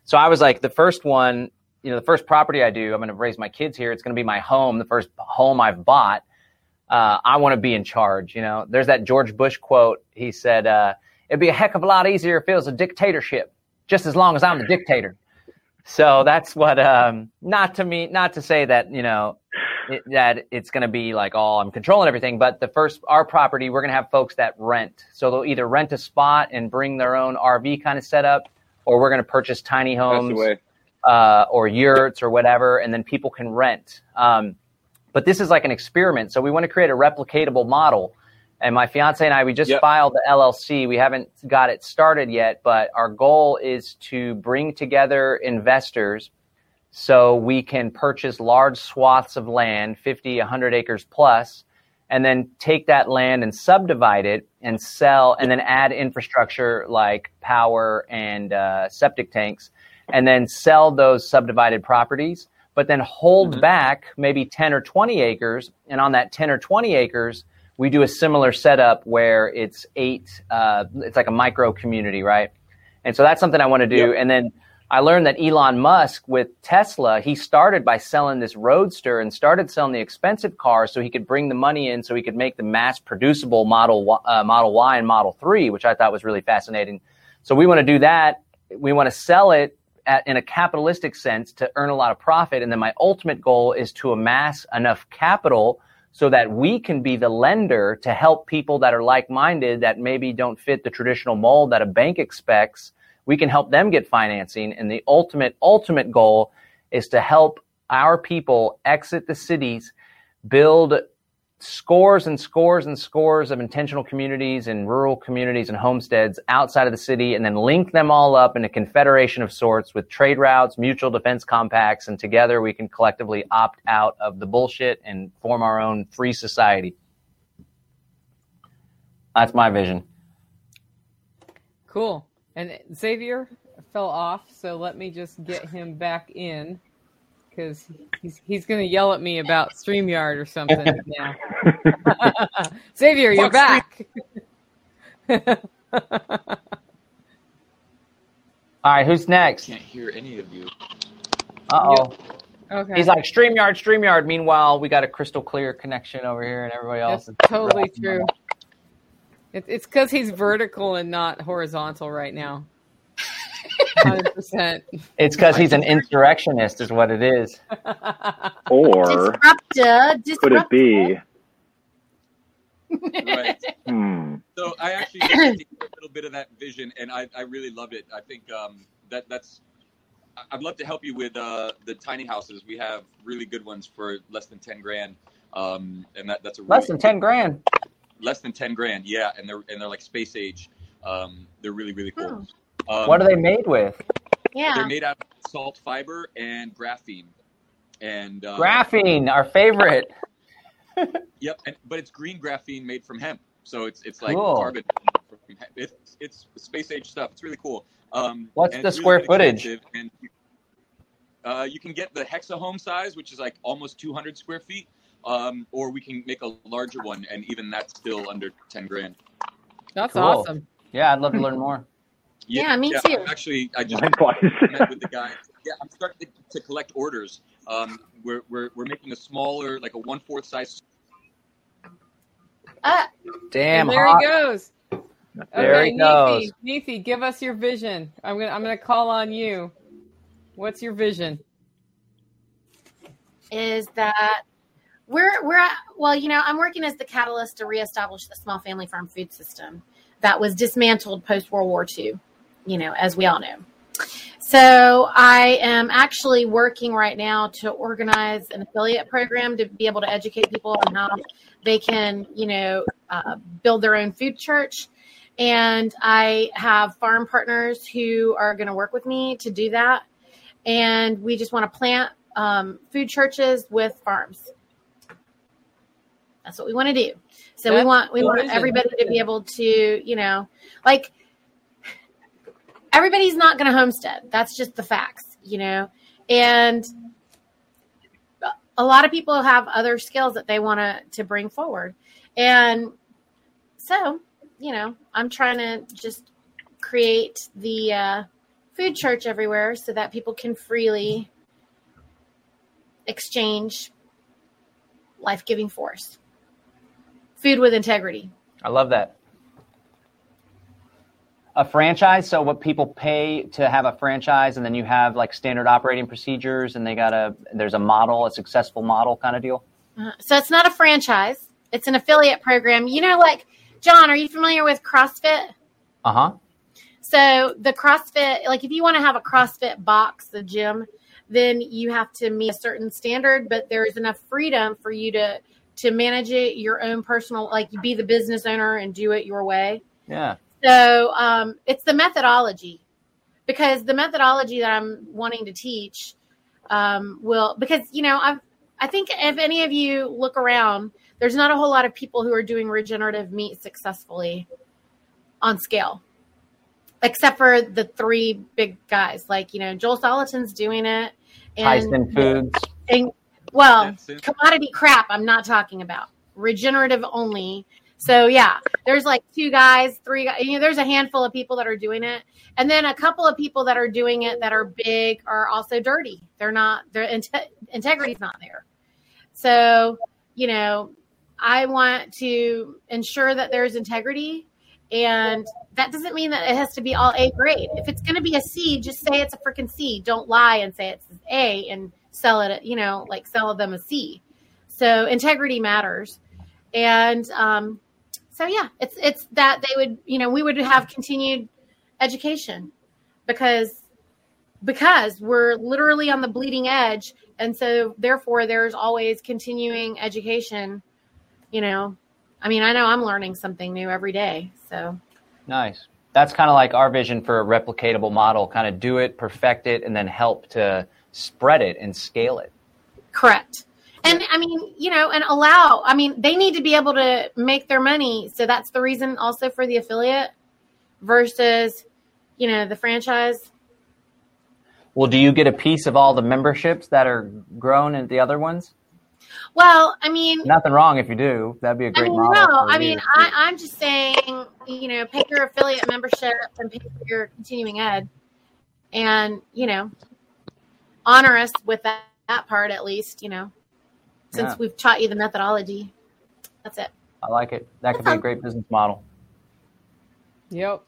So I was like, the first one, you know, the first property I do, I'm going to raise my kids here. It's going to be my home, the first home I've bought. Uh, I want to be in charge. You know, there's that George Bush quote. He said, uh, "It'd be a heck of a lot easier if it was a dictatorship, just as long as I'm the dictator." So that's what. Um, not to me, not to say that you know it, that it's going to be like all I'm controlling everything, but the first our property, we're going to have folks that rent. So they'll either rent a spot and bring their own RV kind of setup, or we're going to purchase tiny homes uh, or yurts or whatever, and then people can rent. Um, but this is like an experiment, so we want to create a replicatable model. And my fiance and I, we just Yep. filed the LLC. We haven't got it started yet, but our goal is to bring together investors so we can purchase large swaths of land, 50, 100 acres plus, and then take that land and subdivide it and sell, and then add infrastructure like power and uh, septic tanks, and then sell those subdivided properties, but then hold Mhm. back maybe 10 or 20 acres. And on that 10 or 20 acres, we do a similar setup where it's eight, uh, it's like a micro community, right? And so that's something I want to do. Yep. And then I learned that Elon Musk with Tesla, he started by selling this roadster and started selling the expensive cars so he could bring the money in so he could make the mass producible Model Y, uh, Model Y and Model 3, which I thought was really fascinating. So we want to do that. We want to sell it at, in a capitalistic sense to earn a lot of profit. And then my ultimate goal is to amass enough capital so that we can be the lender to help people that are like minded that maybe don't fit the traditional mold that a bank expects. We can help them get financing. And the ultimate, ultimate goal is to help our people exit the cities, build scores and scores and scores of intentional communities and rural communities and homesteads outside of the city and then link them all up in a confederation of sorts with trade routes, mutual defense compacts, and together we can collectively opt out of the bullshit and form our own free society. That's my vision. Cool. And Xavier fell off, so let me just get him back in because he's he's going to yell at me about StreamYard or something [LAUGHS] now. [LAUGHS] Xavier, you're Fuck back. [LAUGHS] All right, who's next? Can't hear any of you. Uh oh. Okay. He's like Streamyard, Streamyard. Meanwhile, we got a crystal clear connection over here, and everybody else That's is totally true. It, it's because he's vertical and not horizontal right now. Hundred percent. It's because he's an insurrectionist, is what it is. Or Disruptor. could it be? Right. Hmm. So I actually got a little bit of that vision, and I, I really love it. I think um, that that's. I- I'd love to help you with uh, the tiny houses. We have really good ones for less than ten grand, um, and that, that's a really, Less than ten grand. less than ten grand. Yeah, and they're and they're like space age. Um, they're really really cool. Um, What are they made with? Yeah. They're made out of salt fiber and graphene, and uh, Graphene, our favorite. [LAUGHS] Yep, and, but it's green graphene made from hemp, so it's it's like Cool. carbon. From. It's it's space age stuff. It's really cool. Um, What's the square really footage? And you, uh, you can get the hexa home size, which is like almost 200 square feet, um, or we can make a larger one, and even that's still under 10 grand. That's Cool. awesome. Yeah, I'd love to learn more. Yeah, me too. I'm Actually, I just [LAUGHS] met with the guy. Yeah, I'm starting to, to collect orders. Um, we're, we're, we're making a smaller, like a one fourth size. Uh, Damn there hot. he goes. There okay, he goes. Neethi, Neethi, give us your vision. I'm gonna I'm gonna call on you. What's your vision? is that we're we're at, well, you know, I'm working as the catalyst to reestablish the small family farm food system that was dismantled post World War II. You know, as we all know. So I am actually working right now to organize an affiliate program to be able to educate people on how they can, you know, uh, build their own food church. And I have farm partners who are going to work with me to do that. And we just want to plant um, food churches with farms. That's what we want to do. So we want we want everybody to be able to, you know, like everybody's not going to homestead. That's just the facts, you know. And a lot of people have other skills that they want to to bring forward. And so, you know, I'm trying to just create the uh, food church everywhere so that people can freely exchange life giving force. Food with integrity. I love that. A franchise, so what people pay to have a franchise, and then you have like standard operating procedures, and they got a there's a model, a successful model kind of deal. Uh, so it's not a franchise, it's an affiliate program. You know, like, John, are you familiar with CrossFit? Uh huh. So the CrossFit, like if you want to have a CrossFit box, the gym, then you have to meet a certain standard, but there is enough freedom for you to to manage it your own personal like you be the business owner and do it your way. Yeah. So um, it's the methodology because the methodology that I'm wanting to teach um, will because you know I've I think if any of you look around, there's not a whole lot of people who are doing regenerative meat successfully on scale, except for the three big guys like you know Joel Salatin's doing it, Tyson Foods. and well, commodity crap I'm not talking about. Regenerative only. So yeah, there's like two guys, three guys, you know, there's a handful of people that are doing it. And then a couple of people that are doing it that are big are also dirty. They're not their inte- integrity's not there. So, you know, I want to ensure that there's integrity and that doesn't mean that it has to be all A grade. If it's going to be a C, just say it's a freaking C. Don't lie and say it's A and sell it, you know, like sell them a C. So integrity matters. And um, so yeah, it's it's that they would, you know, we would have continued education because because we're literally on the bleeding edge and so therefore there's always continuing education, you know. I mean, I know I'm learning something new every day. So Nice. That's kind of like our vision for a replicatable model. Kind of do it, perfect it, and then help to spread it and scale it. Correct. And I mean, you know, and allow, I mean, they need to be able to make their money. So that's the reason also for the affiliate versus, you know, the franchise. Well, do you get a piece of all the memberships that are grown in the other ones? Well, I mean, Nothing wrong if you do. That'd be a great mean, model. no, I mean, I, I'm just saying, you know, pay your affiliate membership and pay for your continuing ed and, you know, honor us with that, that part at least, you know, since Yeah. we've taught you the methodology. That's it. I like it. That could be a great business model. Yep.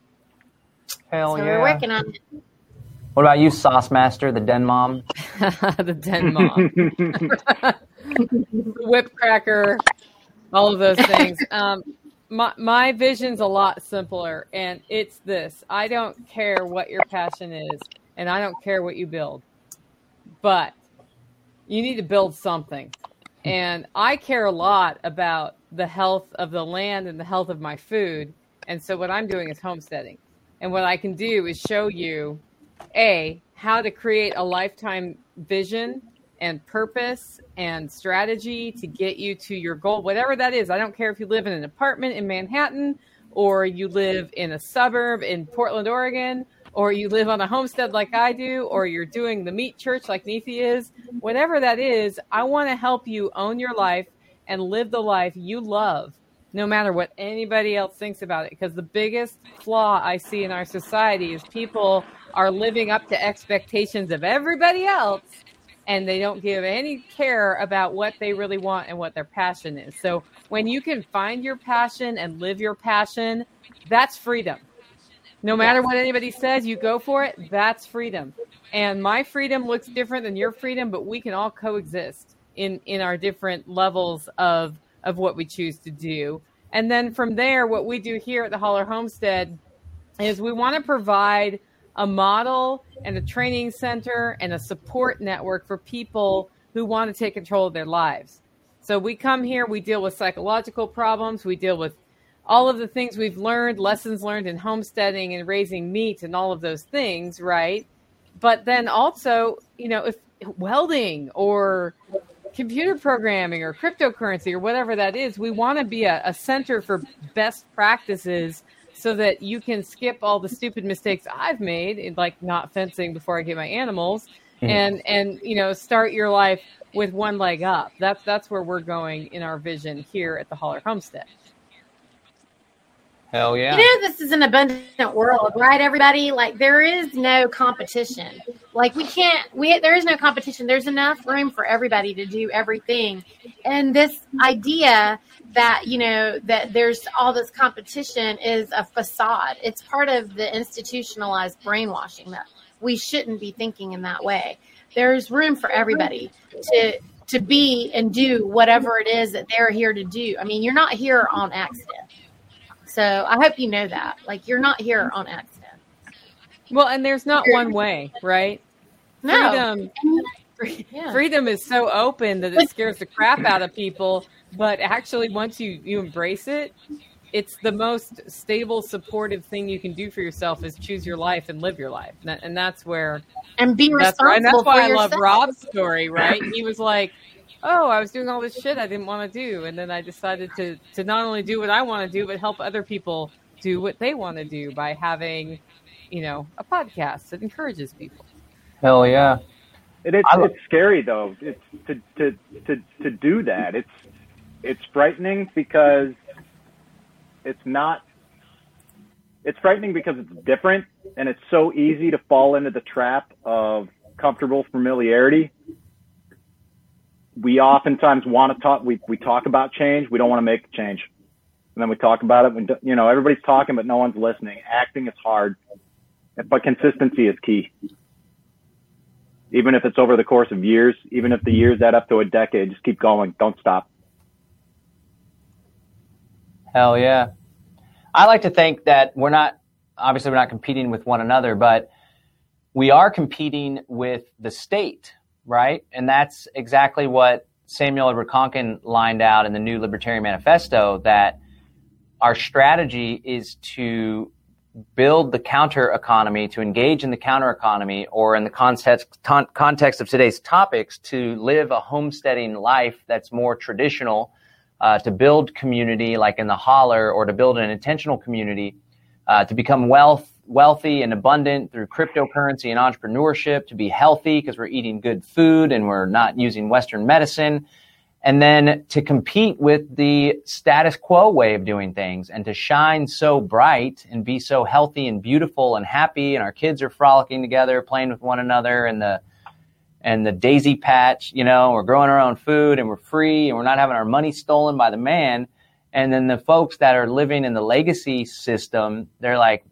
Hell so yeah. we're working on it. What about you, Sauce Master, the Den Mom? [LAUGHS] the den mom, [LAUGHS] whip cracker, all of those things. Um, my my vision's a lot simpler, and it's this: I don't care what your passion is, and I don't care what you build, but you need to build something. And I care a lot about the health of the land and the health of my food. And so what I'm doing is homesteading. And what I can do is show you a how to create a lifetime vision and purpose and strategy to get you to your goal whatever that is i don't care if you live in an apartment in manhattan or you live in a suburb in portland oregon or you live on a homestead like i do or you're doing the meat church like Neethi is whatever that is i want to help you own your life and live the life you love no matter what anybody else thinks about it. Because the biggest flaw I see in our society is people are living up to expectations of everybody else and they don't give any care about what they really want and what their passion is. So when you can find your passion and live your passion, that's freedom. No matter what anybody says, you go for it, that's freedom. And my freedom looks different than your freedom, but we can all coexist in in our different levels of of what we choose to do. And then from there, what we do here at the Holler Homestead is we want to provide a model and a training center and a support network for people who want to take control of their lives. So we come here, we deal with psychological problems, we deal with all of the things we've learned, lessons learned in homesteading and raising meat and all of those things, right? But then also, you know, if welding or computer programming or cryptocurrency or whatever that is, we want to be a, a center for best practices so that you can skip all the stupid mistakes I've made, in like not fencing before I get my animals, mm-hmm. and and you know start your life with one leg up. That's that's where we're going in our vision here at the Holler Homestead. Hell yeah. You know, this is an abundant world, right? Everybody, like, there is no competition. Like, we can't, we there is no competition. There's enough room for everybody to do everything. And this idea that you know that there's all this competition is a facade. It's part of the institutionalized brainwashing that we shouldn't be thinking in that way. There's room for everybody to to be and do whatever it is that they're here to do. I mean, you're not here on accident. So I hope you know that. Like you're not here on accident. Well, and there's not one way, right? No. Freedom, [LAUGHS] Yeah. freedom is so open that it scares the crap out of people. But actually, once you you embrace it, it's the most stable, supportive thing you can do for yourself is choose your life and live your life, and, that, and that's where And be that's right. And that's why for I love. Rob's story. Right? He was like, "Oh, I was doing all this shit I didn't want to do, and then I decided to to not only do what I want to do, but help other people do what they want to do by having, you know, a podcast that encourages people." Hell yeah. It, it's I it's scary though. It's to to to to do that. It's it's frightening because it's not. It's frightening because it's different, and it's so easy to fall into the trap of comfortable familiarity. We oftentimes want to talk. We we talk about change. We don't want to make change, and then we talk about it. When you know everybody's talking, but no one's listening. Acting is hard, but consistency is key even if it's over the course of years, even if the years add up to a decade, just keep going. Don't stop. Hell yeah. I like to think that we're not, obviously, we're not competing with one another, but we are competing with the state, right? And that's exactly what Samuel Edward Konkin lined out in the New Libertarian Manifesto that our strategy is to build the counter economy, to engage in the counter economy, or in the context, context of today's topics, to live a homesteading life that's more traditional, uh, to build community like in the holler, or to build an intentional community, uh, to become wealth, wealthy and abundant through cryptocurrency and entrepreneurship, to be healthy because we're eating good food and we're not using Western medicine and then to compete with the status quo way of doing things and to shine so bright and be so healthy and beautiful and happy and our kids are frolicking together playing with one another and the and the daisy patch, you know, we're growing our own food and we're free and we're not having our money stolen by the man. And then the folks that are living in the legacy system, they're like,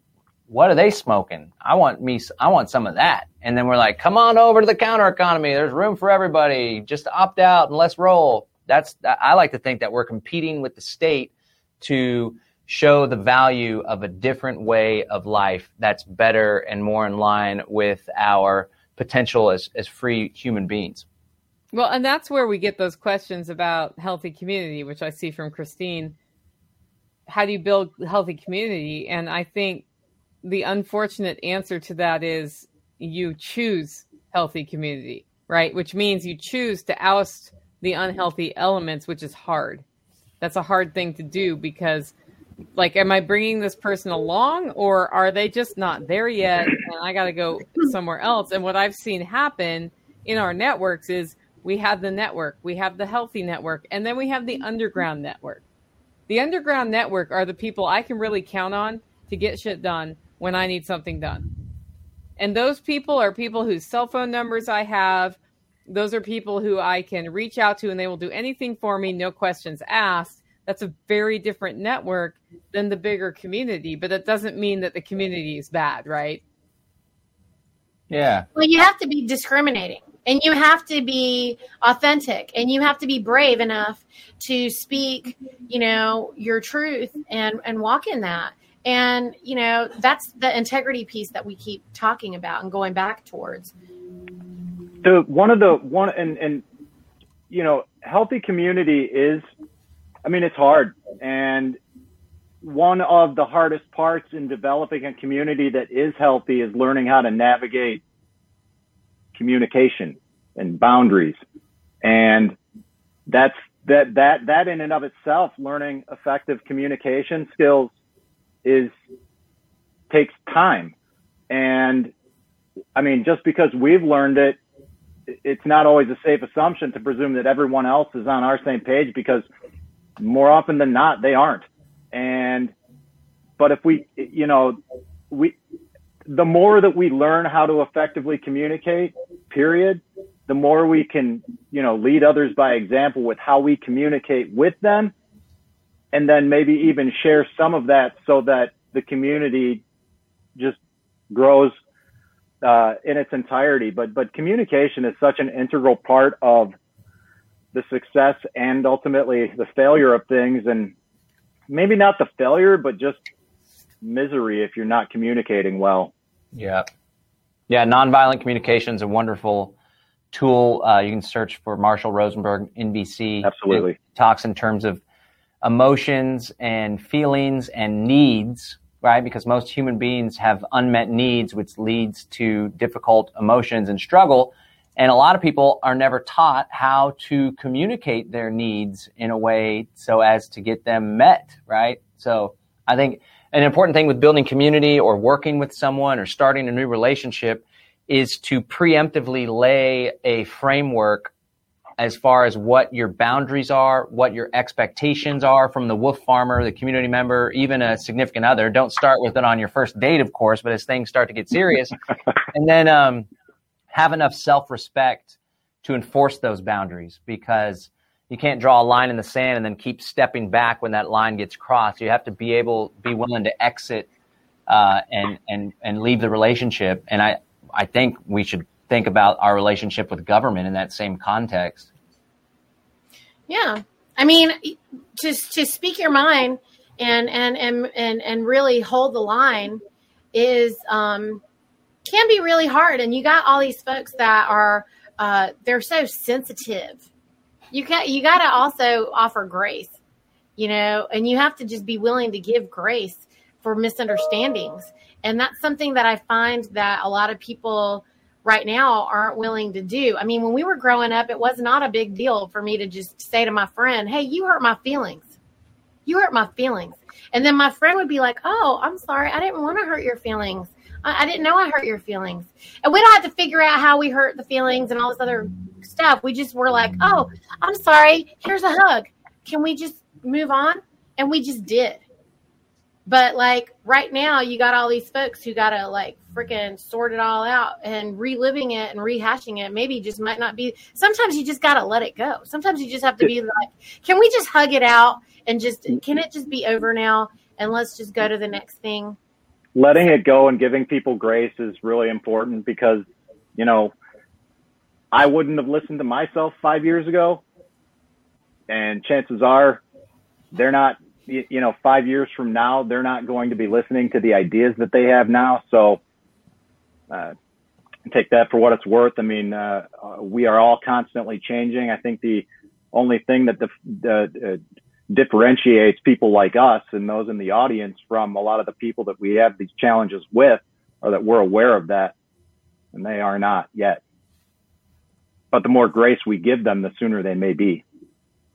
what are they smoking? I want me, I want some of that. And then we're like, come on over to the counter economy. There's room for everybody. Just opt out and let's roll. That's, I like to think that we're competing with the state to show the value of a different way of life that's better and more in line with our potential as, as free human beings. Well, and that's where we get those questions about healthy community, which I see from Christine. How do you build healthy community? And I think the unfortunate answer to that is you choose healthy community, right? Which means you choose to oust the unhealthy elements, which is hard. That's a hard thing to do because like am i bringing this person along or are they just not there yet and i got to go somewhere else and what i've seen happen in our networks is we have the network we have the healthy network and then we have the underground network the underground network are the people i can really count on to get shit done when i need something done. And those people are people whose cell phone numbers i have. Those are people who i can reach out to and they will do anything for me no questions asked. That's a very different network than the bigger community but that doesn't mean that the community is bad right? Yeah. Well you have to be discriminating and you have to be authentic and you have to be brave enough to speak you know your truth and and walk in that and you know that's the integrity piece that we keep talking about and going back towards the one of the one and and you know healthy community is I mean, it's hard. And one of the hardest parts in developing a community that is healthy is learning how to navigate communication and boundaries. And that's that, that, that in and of itself, learning effective communication skills is takes time. And I mean, just because we've learned it, it's not always a safe assumption to presume that everyone else is on our same page because more often than not, they aren't. And, but if we, you know, we, the more that we learn how to effectively communicate, period, the more we can, you know, lead others by example with how we communicate with them. And then maybe even share some of that so that the community just grows uh, in its entirety. But, but communication is such an integral part of the success and ultimately the failure of things. And maybe not the failure but just misery if you're not communicating well. Yeah. Yeah nonviolent communication is a wonderful tool. Uh, you can search for marshall rosenberg NVC. absolutely. Talks in terms of emotions and feelings and needs right because most human beings have unmet needs which leads to difficult emotions and struggle and a lot of people are never taught how to communicate their needs in a way so as to get them met, right? So I think an important thing with building community or working with someone or starting a new relationship is to preemptively lay a framework as far as what your boundaries are, what your expectations are from the wolf farmer, the community member, even a significant other. Don't start with it on your first date, of course, but as things start to get serious. [LAUGHS] and then, um, have enough self respect to enforce those boundaries because you can't draw a line in the sand and then keep stepping back when that line gets crossed. You have to be able, be willing to exit uh, and and and leave the relationship. And I I think we should think about our relationship with government in that same context. Yeah, I mean, to to speak your mind and and and and and really hold the line is um, can be really hard. And you got all these folks that are uh, they're so sensitive. You got you got to also offer grace, you know, and you have to just be willing to give grace for misunderstandings. And that's something that I find that a lot of people right now aren't willing to do. I mean, when we were growing up, it was not a big deal for me to just say to my friend, "Hey, you hurt my feelings. You hurt my feelings." And then my friend would be like, "Oh, I'm sorry. I didn't want to hurt your feelings." I, I didn't know I hurt your feelings. And we don't have to figure out how we hurt the feelings and all this other stuff. We just were like, oh, I'm sorry. Here's a hug. Can we just move on? And we just did. But like right now, you got all these folks who got to like freaking sort it all out and reliving it and rehashing it. Maybe just might not be. Sometimes you just got to let it go. Sometimes you just have to be like, can we just hug it out and just, can it just be over now? And let's just go to the next thing. letting it go and giving people grace is really important because, you know, I wouldn't have listened to myself five years ago. And chances are they're not, you, you know, five years from now, they're not going to be listening to the ideas that they have now. So, uh, take that for what it's worth. I mean, uh, uh, we are all constantly changing. I think the only thing that the, uh, differentiates people like us and those in the audience from a lot of the people that we have these challenges with or that we're aware of that and they are not yet. But the more grace we give them, the sooner they may be.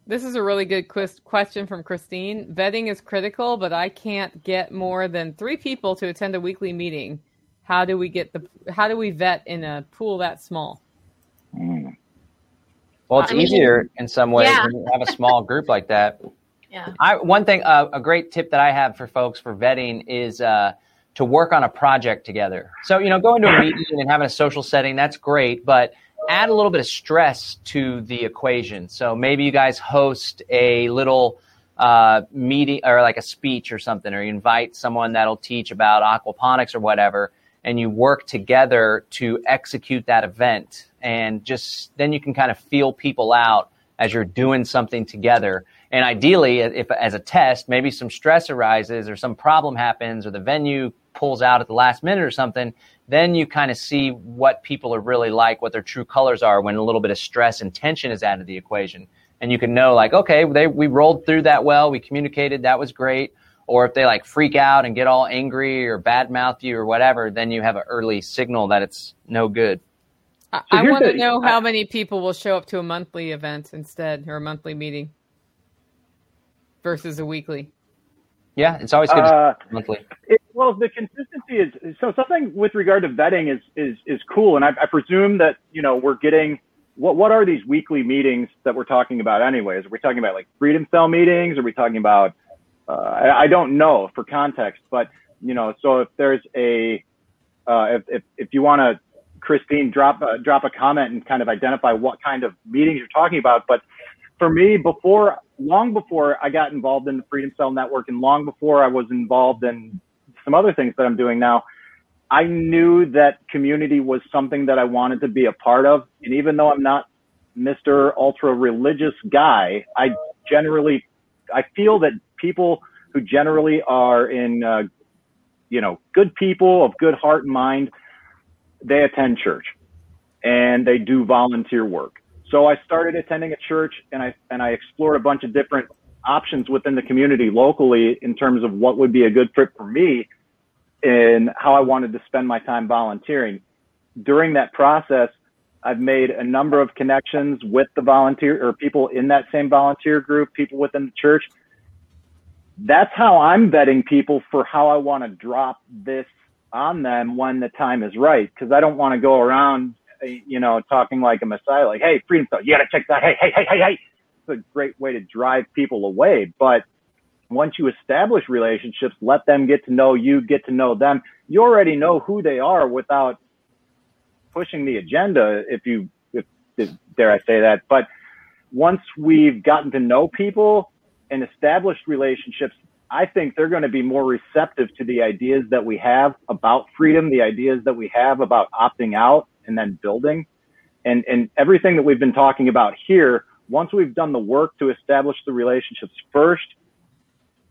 This is a really good quest- question from Christine. Vetting is critical, but I can't get more than three people to attend a weekly meeting. How do we get the? How do we vet in a pool that small? Mm. Well, it's I mean, easier in some ways yeah. when you have a small [LAUGHS] group like that. Yeah. I one thing, uh, a great tip that I have for folks for vetting is uh, to work on a project together. So you know, going to a meeting and having a social setting that's great, but add a little bit of stress to the equation. So maybe you guys host a little uh, meeting or like a speech or something, or you invite someone that'll teach about aquaponics or whatever, and you work together to execute that event. And just then you can kind of feel people out as you're doing something together. And ideally, if as a test, maybe some stress arises or some problem happens or the venue pulls out at the last minute or something, then you kind of see what people are really like, what their true colors are when a little bit of stress and tension is added to the equation. And you can know like, okay, they, we rolled through that well. We communicated. That was great. Or if they like freak out and get all angry or badmouth you or whatever, then you have an early signal that it's no good. I, So I here's want to the- know I- how many people will show up to a monthly event instead, or a monthly meeting versus a weekly. Yeah, it's always good Uh, monthly. It, well, the consistency is so something with regard to vetting is is is cool, and I, I presume that you know we're getting what what are these weekly meetings that we're talking about anyways? Are we talking about like freedom cell meetings? Are we talking about uh, I, I don't know for context, but you know, so if there's a uh, if, if if you want to, Christine, drop a, drop a comment and kind of identify what kind of meetings you're talking about. But for me, before long before I got involved in the Freedom Cell Network, and long before I was involved in some other things that I'm doing now, I knew that community was something that I wanted to be a part of. And even though I'm not Mr. Ultra religious guy, I generally, I feel that people who generally are in, uh, you know, good people of good heart and mind, they attend church and they do volunteer work. So I started attending a church and I, and I explored a bunch of different options within the community locally in terms of what would be a good fit for me and how I wanted to spend my time volunteering. During that process, I've made a number of connections with the volunteer or people in that same volunteer group, people within the church. That's how I'm vetting people for how I want to drop this on them when the time is right. Cause I don't want to go around, you know, talking like a messiah, like, Hey, freedom stuff. You got to check that. Hey, hey, hey, hey, hey. It's a great way to drive people away. But once you establish relationships, let them get to know you, get to know them. You already know who they are without pushing the agenda, if you, if, if dare I say that. But once we've gotten to know people and established relationships, I think they're going to be more receptive to the ideas that we have about freedom, the ideas that we have about opting out and then building. And, and everything that we've been talking about here, once we've done the work to establish the relationships first,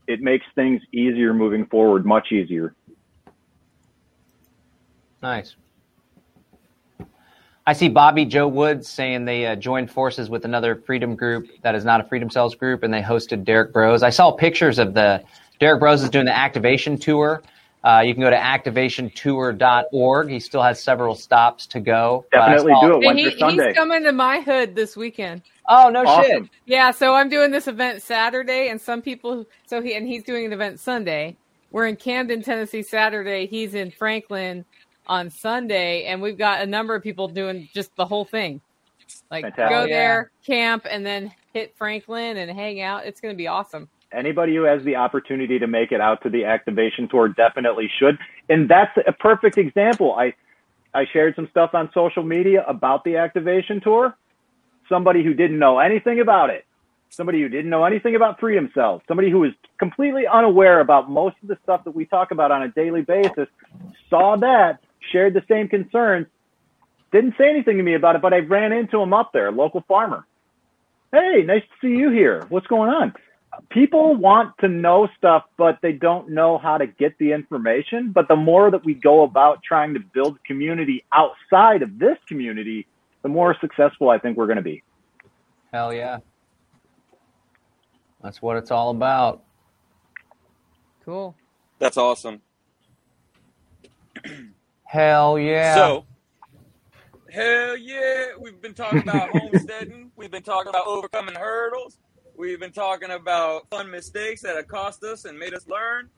it makes things easier moving forward, much easier. Nice. I see Bobby Joe Woods saying they uh, joined forces with another freedom group that is not a Freedom Cells group, and they hosted Derrick Broze. I saw pictures of the Derrick Broze is doing the activation tour. Uh, you can go to activationtour.org. He still has several stops to go. Definitely saw- do it And once he, Sunday. he's coming to my hood this weekend. Oh no Awesome. shit! Yeah, so I'm doing this event Saturday, and some people. So he and he's doing an event Sunday. We're in Camden, Tennessee, Saturday. He's in Franklin on Sunday, and we've got a number of people doing just the whole thing. Like Fantastic. go Oh, yeah. there, camp, and then hit Franklin and hang out. It's going to be awesome. Anybody who has the opportunity to make it out to the activation tour definitely should. And that's a perfect example. I I shared some stuff on social media about the activation tour. Somebody who didn't know anything about it, somebody who didn't know anything about freedom cells, somebody who was completely unaware about most of the stuff that we talk about on a daily basis, saw that, shared the same concerns, didn't say anything to me about it, but I ran into him up there, a local farmer. Hey, nice to see you here. What's going on? People want to know stuff, but they don't know how to get the information. But the more that we go about trying to build community outside of this community, the more successful I think we're going to be. Hell yeah. That's what it's all about. Cool. That's awesome. Hell yeah. So, hell yeah, we've been talking about homesteading. We've been talking about overcoming hurdles. We've been talking about fun mistakes that have cost us and made us learn.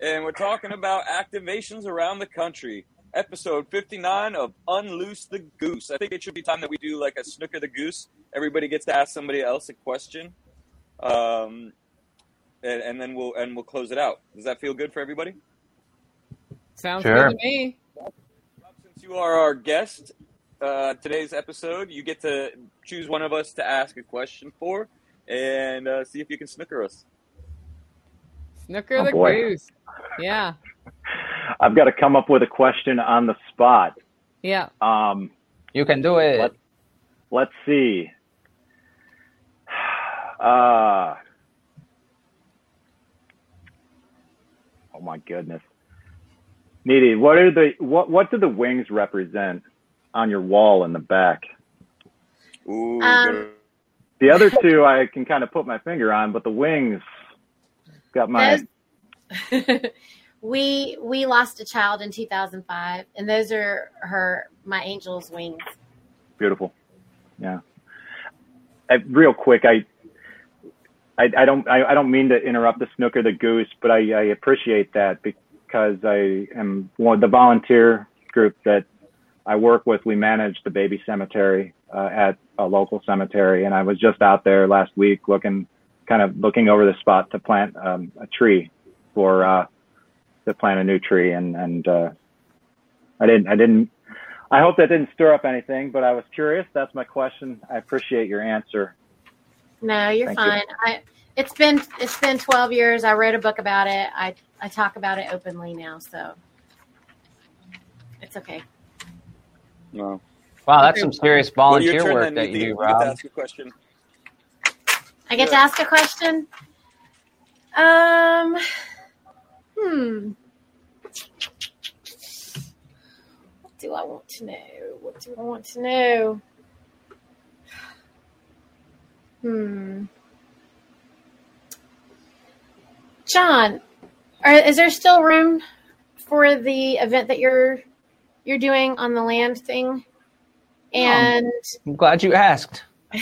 And we're talking about activations around the country. Episode 59 of Unloose the Goose. I think it should be time that we do like a snooker the goose. Everybody gets to ask somebody else a question. Um, and, and then we'll and we'll close it out. Does that feel good for everybody? Sounds Sure. good to me. Since you are our guest, uh, today's episode, you get to choose one of us to ask a question for, and uh, see if you can snooker us. Snooker Oh, the boy. goose. Yeah. [LAUGHS] I've got to come up with a question on the spot. Yeah. Um, you can do it. What? let's see. [SIGHS] Uh, oh my goodness. Neethi, what are the what what do the wings represent on your wall in the back? Ooh, Um, good. The other two I can kind of put my finger on, but the wings got my [LAUGHS] we we lost a child in 2005, and those are her my angel's wings. beautiful. Yeah. I, real quick, I, I, I don't, I, I don't mean to interrupt the snooker the goose, but I, I appreciate that because I am one of the volunteer group that I work with. We manage the baby cemetery uh, at a local cemetery, and I was just out there last week looking, kind of looking over the spot to plant um, a tree for uh, to plant a new tree, and and uh, I didn't, I didn't I hope that didn't stir up anything, but I was curious. That's my question. I appreciate your answer. No, you're Thank you. fine. I it's been it's been 12 years. I wrote a book about it. I I talk about it openly now, so it's okay. No. Wow, that's some serious volunteer turn work that Nikki. you do, You get to Rob. ask a question. I get to ask a question. Um, hmm. What do I want to know? What do I want to know? Hmm. John, are, is there still room for the event that you're you're doing on the land thing? And I'm glad you asked. [LAUGHS]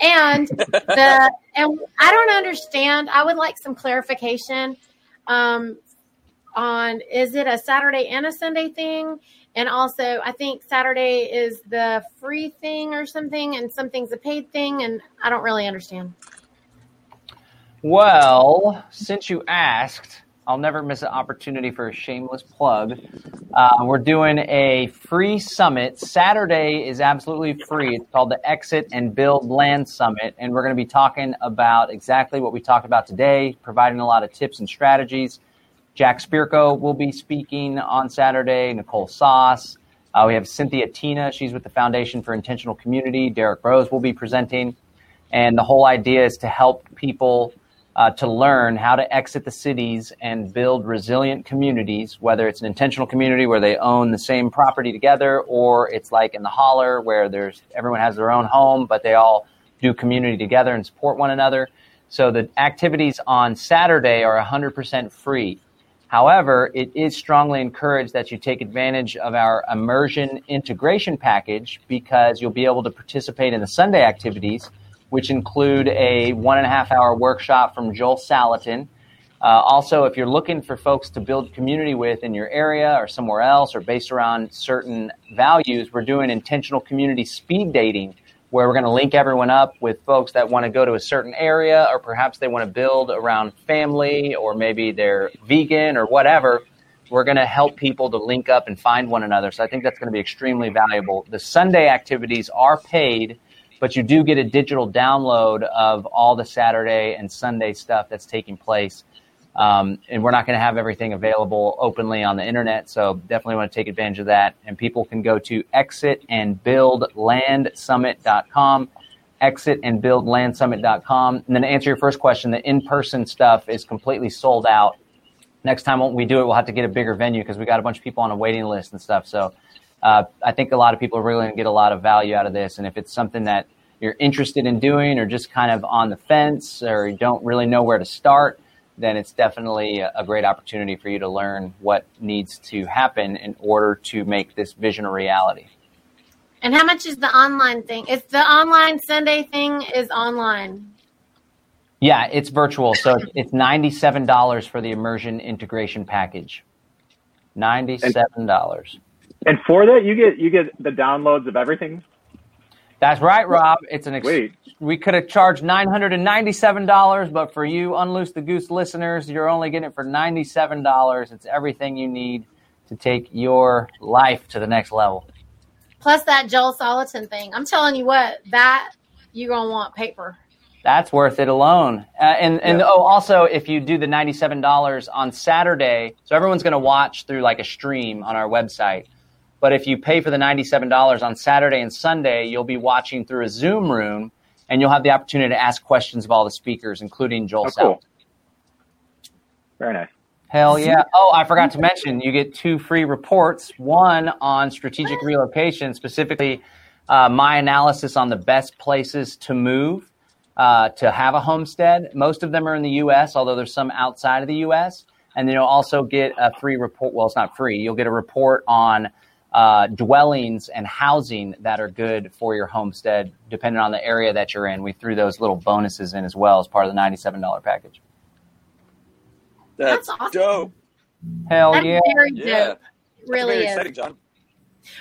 and the and I don't understand. I would like some clarification um, on is it a Saturday and a Sunday thing, and also I think Saturday is the free thing or something, and something's a paid thing, and I don't really understand. Well, since you asked, I'll never miss an opportunity for a shameless plug. Uh, we're doing a free summit. Saturday is absolutely free. It's called the Exit and Build Land Summit. And we're going to be talking about exactly what we talked about today, providing a lot of tips and strategies. Jack Spirko will be speaking on Saturday, Nicole Sauce. Uh, we have Cynthia Tina. She's with the Foundation for Intentional Community. Derrick Broze will be presenting. And the whole idea is to help people uh, to learn how to exit the cities and build resilient communities, whether it's an intentional community where they own the same property together, or it's like in the holler where there's everyone has their own home, but they all do community together and support one another. So the activities on Saturday are 100% free. However, it is strongly encouraged that you take advantage of our immersion integration package because you'll be able to participate in the Sunday activities, which include a one and a half hour workshop from Joel Salatin. Uh, also, if you're looking for folks to build community with in your area or somewhere else or based around certain values, we're doing intentional community speed dating where we're going to link everyone up with folks that want to go to a certain area, or perhaps they want to build around family, or maybe they're vegan or whatever. We're going to help people to link up and find one another. So I think that's going to be extremely valuable. The Sunday activities are paid, but you do get a digital download of all the Saturday and Sunday stuff that's taking place. Um, and we're not going to have everything available openly on the internet, so definitely want to take advantage of that. And people can go to exitandbuildlandsummit.com, exitandbuildlandsummit.com. And then to answer your first question, the in-person stuff is completely sold out. Next time when we do it, we'll have to get a bigger venue because we got a bunch of people on a waiting list and stuff. So uh, I think a lot of people are really going to get a lot of value out of this. And if it's something that you're interested in doing or just kind of on the fence or you don't really know where to start, then it's definitely a great opportunity for you to learn what needs to happen in order to make this vision a reality. And how much is the online thing? It's the online Sunday thing is online. Yeah, it's virtual. So it's $97 for the immersion integration package. $97. And for that, you get you get the downloads of everything. That's right, Rob. It's an ex- Wait. we could have charged nine hundred and ninety-seven dollars, but for you Unloose the Goose listeners, you're only getting it for ninety-seven dollars. It's everything you need to take your life to the next level. Plus that Joel Salatin thing. I'm telling you what, that you're gonna want paper. That's worth it alone. Uh, and and oh, also if you do the ninety-seven dollars on Saturday, so everyone's going to watch through like a stream on our website. But if you pay for the $97 on Saturday and Sunday, you'll be watching through a Zoom room and you'll have the opportunity to ask questions of all the speakers, including Joel Oh, cool. Very nice. Hell yeah. Oh, I forgot to mention, you get two free reports one on strategic relocation, specifically uh, my analysis on the best places to move uh, to have a homestead. Most of them are in the U.S., although there's some outside of the U.S. And then you'll also get a free report. Well, it's not free. You'll get a report on uh, dwellings and housing that are good for your homestead, depending on the area that you're in. We threw those little bonuses in as well as part of the $97 package. That's, That's awesome. dope. Hell That's yeah. very Yeah. It really Very is. exciting, John.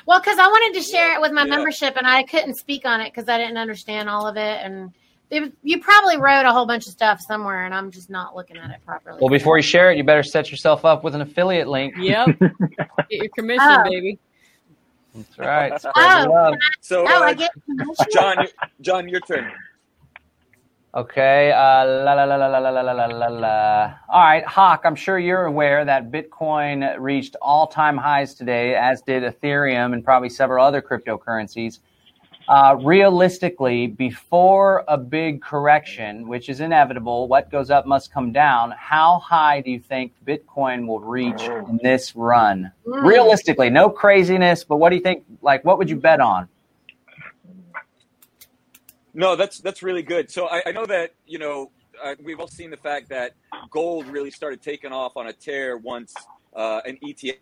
Well, because I wanted to share it with my Yeah. membership, and I couldn't speak on it because I didn't understand all of it. And it, you probably wrote a whole bunch of stuff somewhere, and I'm just not looking at it properly. Well, before you share it, you better set yourself up with an affiliate link. Yep. [LAUGHS] Get your commission, Oh. baby. That's right. Spread Oh. love. So, oh, uh, I get? John, you- John, your turn. Okay. Uh, la, la, la, la, la, la, la, la, la, la. All right, Hawk, I'm sure you're aware that Bitcoin reached all time highs today, as did Ethereum and probably several other cryptocurrencies. Uh, realistically, before a big correction, which is inevitable, what goes up must come down. How high do you think Bitcoin will reach in this run? Mm. Realistically, no craziness, but what do you think? Like, what would you bet on? No, that's that's really good. So I, I know that you know uh, we've all seen the fact that gold really started taking off on a tear once uh, an ETF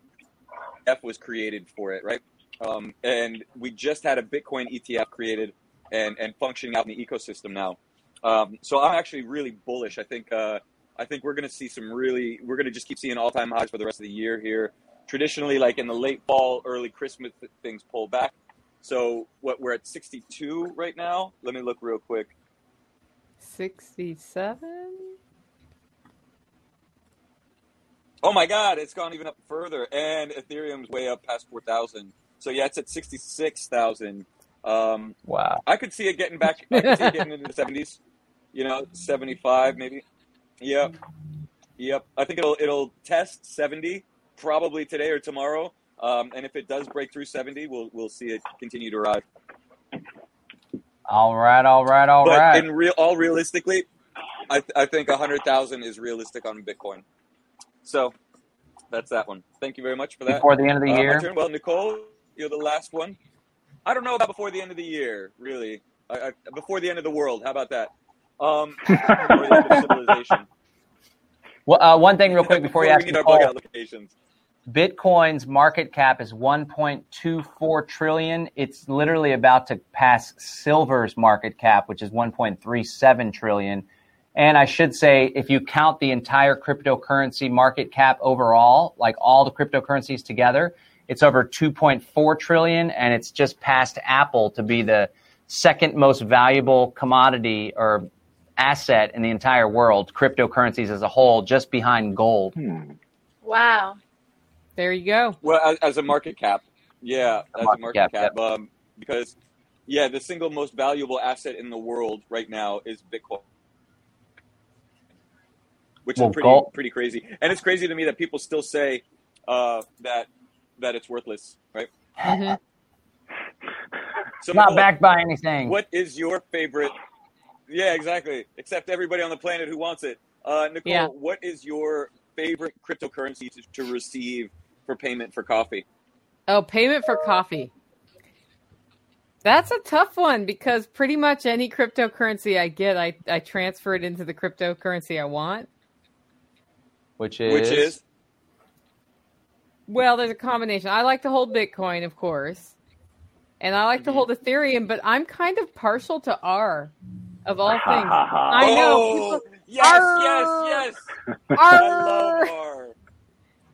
was created for it, right? Um, and we just had a Bitcoin ETF created and and functioning out in the ecosystem now. Um, so I'm actually really bullish. I think uh, I think we're going to see some really we're going to just keep seeing all time highs for the rest of the year here. Traditionally, like in the late fall, early Christmas, things pull back. So what we're at 62 right now. Let me look real quick. 67? Oh my God, it's gone even up further, and Ethereum's way up past 4,000. So yeah, it's at 66,000. Um, Wow. I could see it getting back. I could see it getting into the 70s. You know, 75 maybe. Yep, yep. I think it'll it'll test 70 probably today or tomorrow. Um, and if it does break through 70, we'll we'll see it continue to rise. All right, all right, all but right. in real, all realistically, I, th- I think a hundred thousand is realistic on Bitcoin. So that's that one. Thank you very much for that. Before the end of the Uh, year. Well, Nicole, you're the last one. I don't know about before the end of the year, really. I, I, before the end of the world. How about that? Um, [LAUGHS] before the end of civilization. Well, uh, one thing real quick before you we ask need our bug out locations. Bitcoin's market cap is 1.24 trillion. It's literally about to pass silver's market cap, which is 1.37 trillion. And I should say, if you count the entire cryptocurrency market cap overall, like all the cryptocurrencies together, it's over 2.4 trillion, and it's just past Apple to be the second most valuable commodity or asset in the entire world, cryptocurrencies as a whole, just behind gold. Hmm. Wow. There you go. Well, as, as a market cap, yeah, as Market a market cap, cap, um, because yeah, the single most valuable asset in the world right now is Bitcoin, which Well, is pretty gold- pretty crazy. And it's crazy to me that people still say uh, that that it's worthless, right? Mhm. So Not Nicole, backed by anything. What is your favorite? Yeah, exactly. Except everybody on the planet who wants it. Uh, Nicole, Yeah. what is your favorite cryptocurrency to, to receive for payment for coffee? Oh, payment for coffee. That's a tough one because pretty much any cryptocurrency I get, I, I transfer it into the cryptocurrency I want. Which is, Which is Well, there's a combination. I like to hold Bitcoin, of course, and I like to hold Ethereum, but I'm kind of partial to R, of all things. ha, ha. I know. Oh, people- yes, Arr! yes, yes. I love R. R.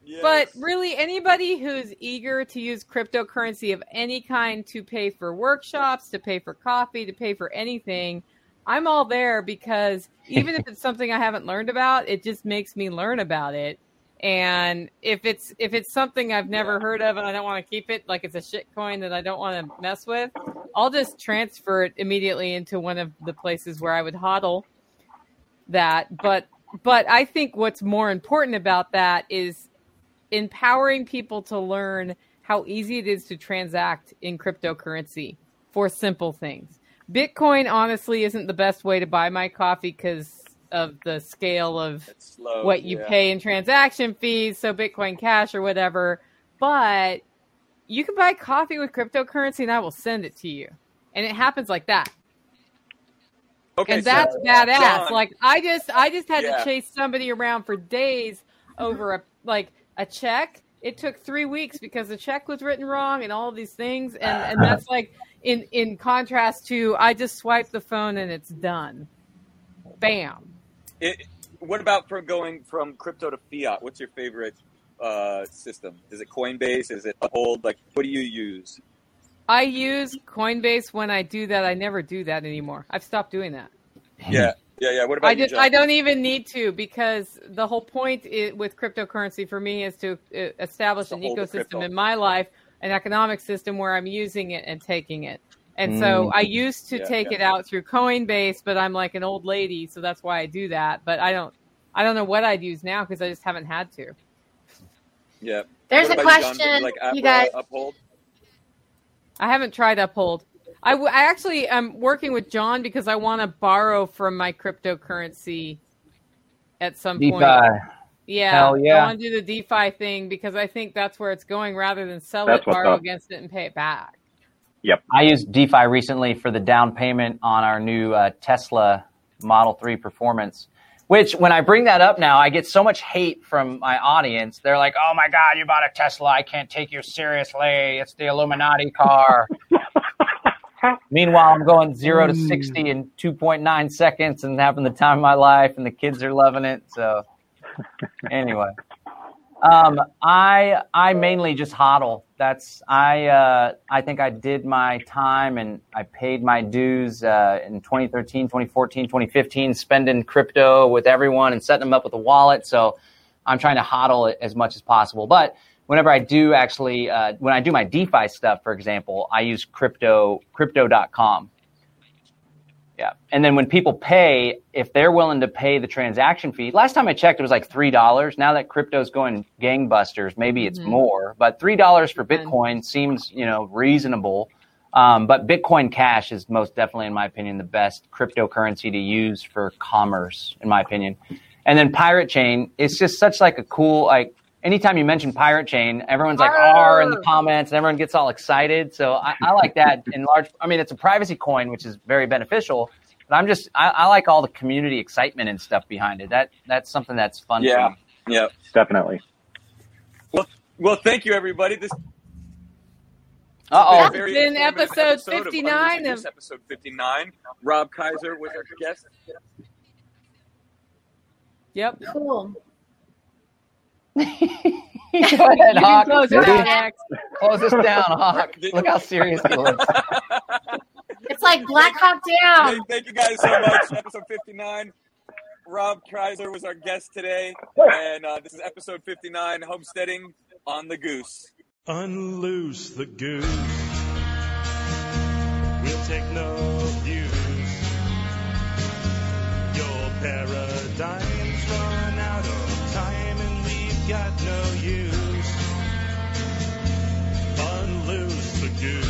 Yes. But really, anybody who's eager to use cryptocurrency of any kind to pay for workshops, to pay for coffee, to pay for anything, I'm all there because even if it's something I haven't learned about, it just makes me learn about it. And if it's if it's something I've never heard of and I don't want to keep it, like it's a shit coin that I don't want to mess with, I'll just transfer it immediately into one of the places where I would hodl that. But but I think what's more important about that is empowering people to learn how easy it is to transact in cryptocurrency for simple things. Bitcoin honestly isn't the best way to buy my coffee because of the scale of slow. what you yeah. pay in transaction fees, so Bitcoin Cash or whatever. But you can buy coffee with cryptocurrency and I will send it to you. And it happens like that. Okay, and so- that's badass. John, like I just I just had Yeah. to chase somebody around for days over a like a check. It took three weeks because the check was written wrong and all these things. And and that's like in in contrast to I just swipe the phone and it's done. Bam. It, what about from going from crypto to fiat? What's your favorite uh, system? Is it Coinbase? Is it Uphold? Like, what do you use? I use Coinbase when I do that. I never do that anymore. I've stopped doing that. Yeah, yeah, yeah. What about I you, just John? I don't even need to because the whole point i with cryptocurrency for me is to uh, establish To an ecosystem in my life, an economic system where I'm using it and taking it. And so I used to Mm. Yeah, take yeah. it out through Coinbase, but I'm like an old lady, so that's why I do that. But I don't I don't know what I'd use now because I just haven't had to. Yeah. There's What a about you, John? question, you like you guys. uh, Uphold? I haven't tried Uphold. I, w- I actually am working with John because I want to borrow from my cryptocurrency at some point. Yeah, Hell yeah. I want to do the DeFi thing because I think that's where it's going rather than sell That's it, borrow up. against it, and pay it back. I used DeFi recently for the down payment on our new uh, Tesla Model 3 Performance. Which, when I bring that up now, I get so much hate from my audience. They're like, "Oh my God, you bought a Tesla! I can't take you seriously. It's the Illuminati car." [LAUGHS] Meanwhile, I'm going zero to sixty in 2.9 seconds and having the time of my life, and the kids are loving it. So, anyway, um, I I mainly just hodl. That's I uh, I think I did my time and I paid my dues uh, in 2013, 2014, 2015, spending crypto with everyone and setting them up with a wallet. So I'm trying to hodl it as much as possible. But whenever I do actually, uh, when I do my DeFi stuff, for example, I use crypto crypto.com. Yeah. And then when people pay, if they're willing to pay the transaction fee, last time I checked, it was like $3. Now that crypto's going gangbusters, maybe it's Mhm. more, but $3 for Bitcoin seems, you know, reasonable. Um, but Bitcoin Cash is most definitely, in my opinion, the best cryptocurrency to use for commerce, in my opinion. And then Pirate Chain, it's just such like a cool, like, anytime you mention Pirate Chain, everyone's like R in the comments and everyone gets all excited. So I, I like that in large. I mean, it's a privacy coin, which is very beneficial. But I'm just I, I like all the community excitement and stuff behind it. That that's something that's fun. Yeah. Yeah. Definitely. Well, well, thank you, everybody. This Uh oh. That's very been informative episode episode 59 Unleashing of- episode 59. Rob Kaiser was our guest. Yep. Cool. [LAUGHS] Go ahead, Hawk. close it Ready? out, Max. Close this down, Hawk. Look how serious he looks. It's [LAUGHS] It's like Black Hawk Hey, Down. thank you guys so much. Episode 59. Rob Kreiser was our guest today, and uh, this is episode 59, homesteading on the goose. Unloose the goose. We'll take no views. Your paradigms got no use. Unloose the goose.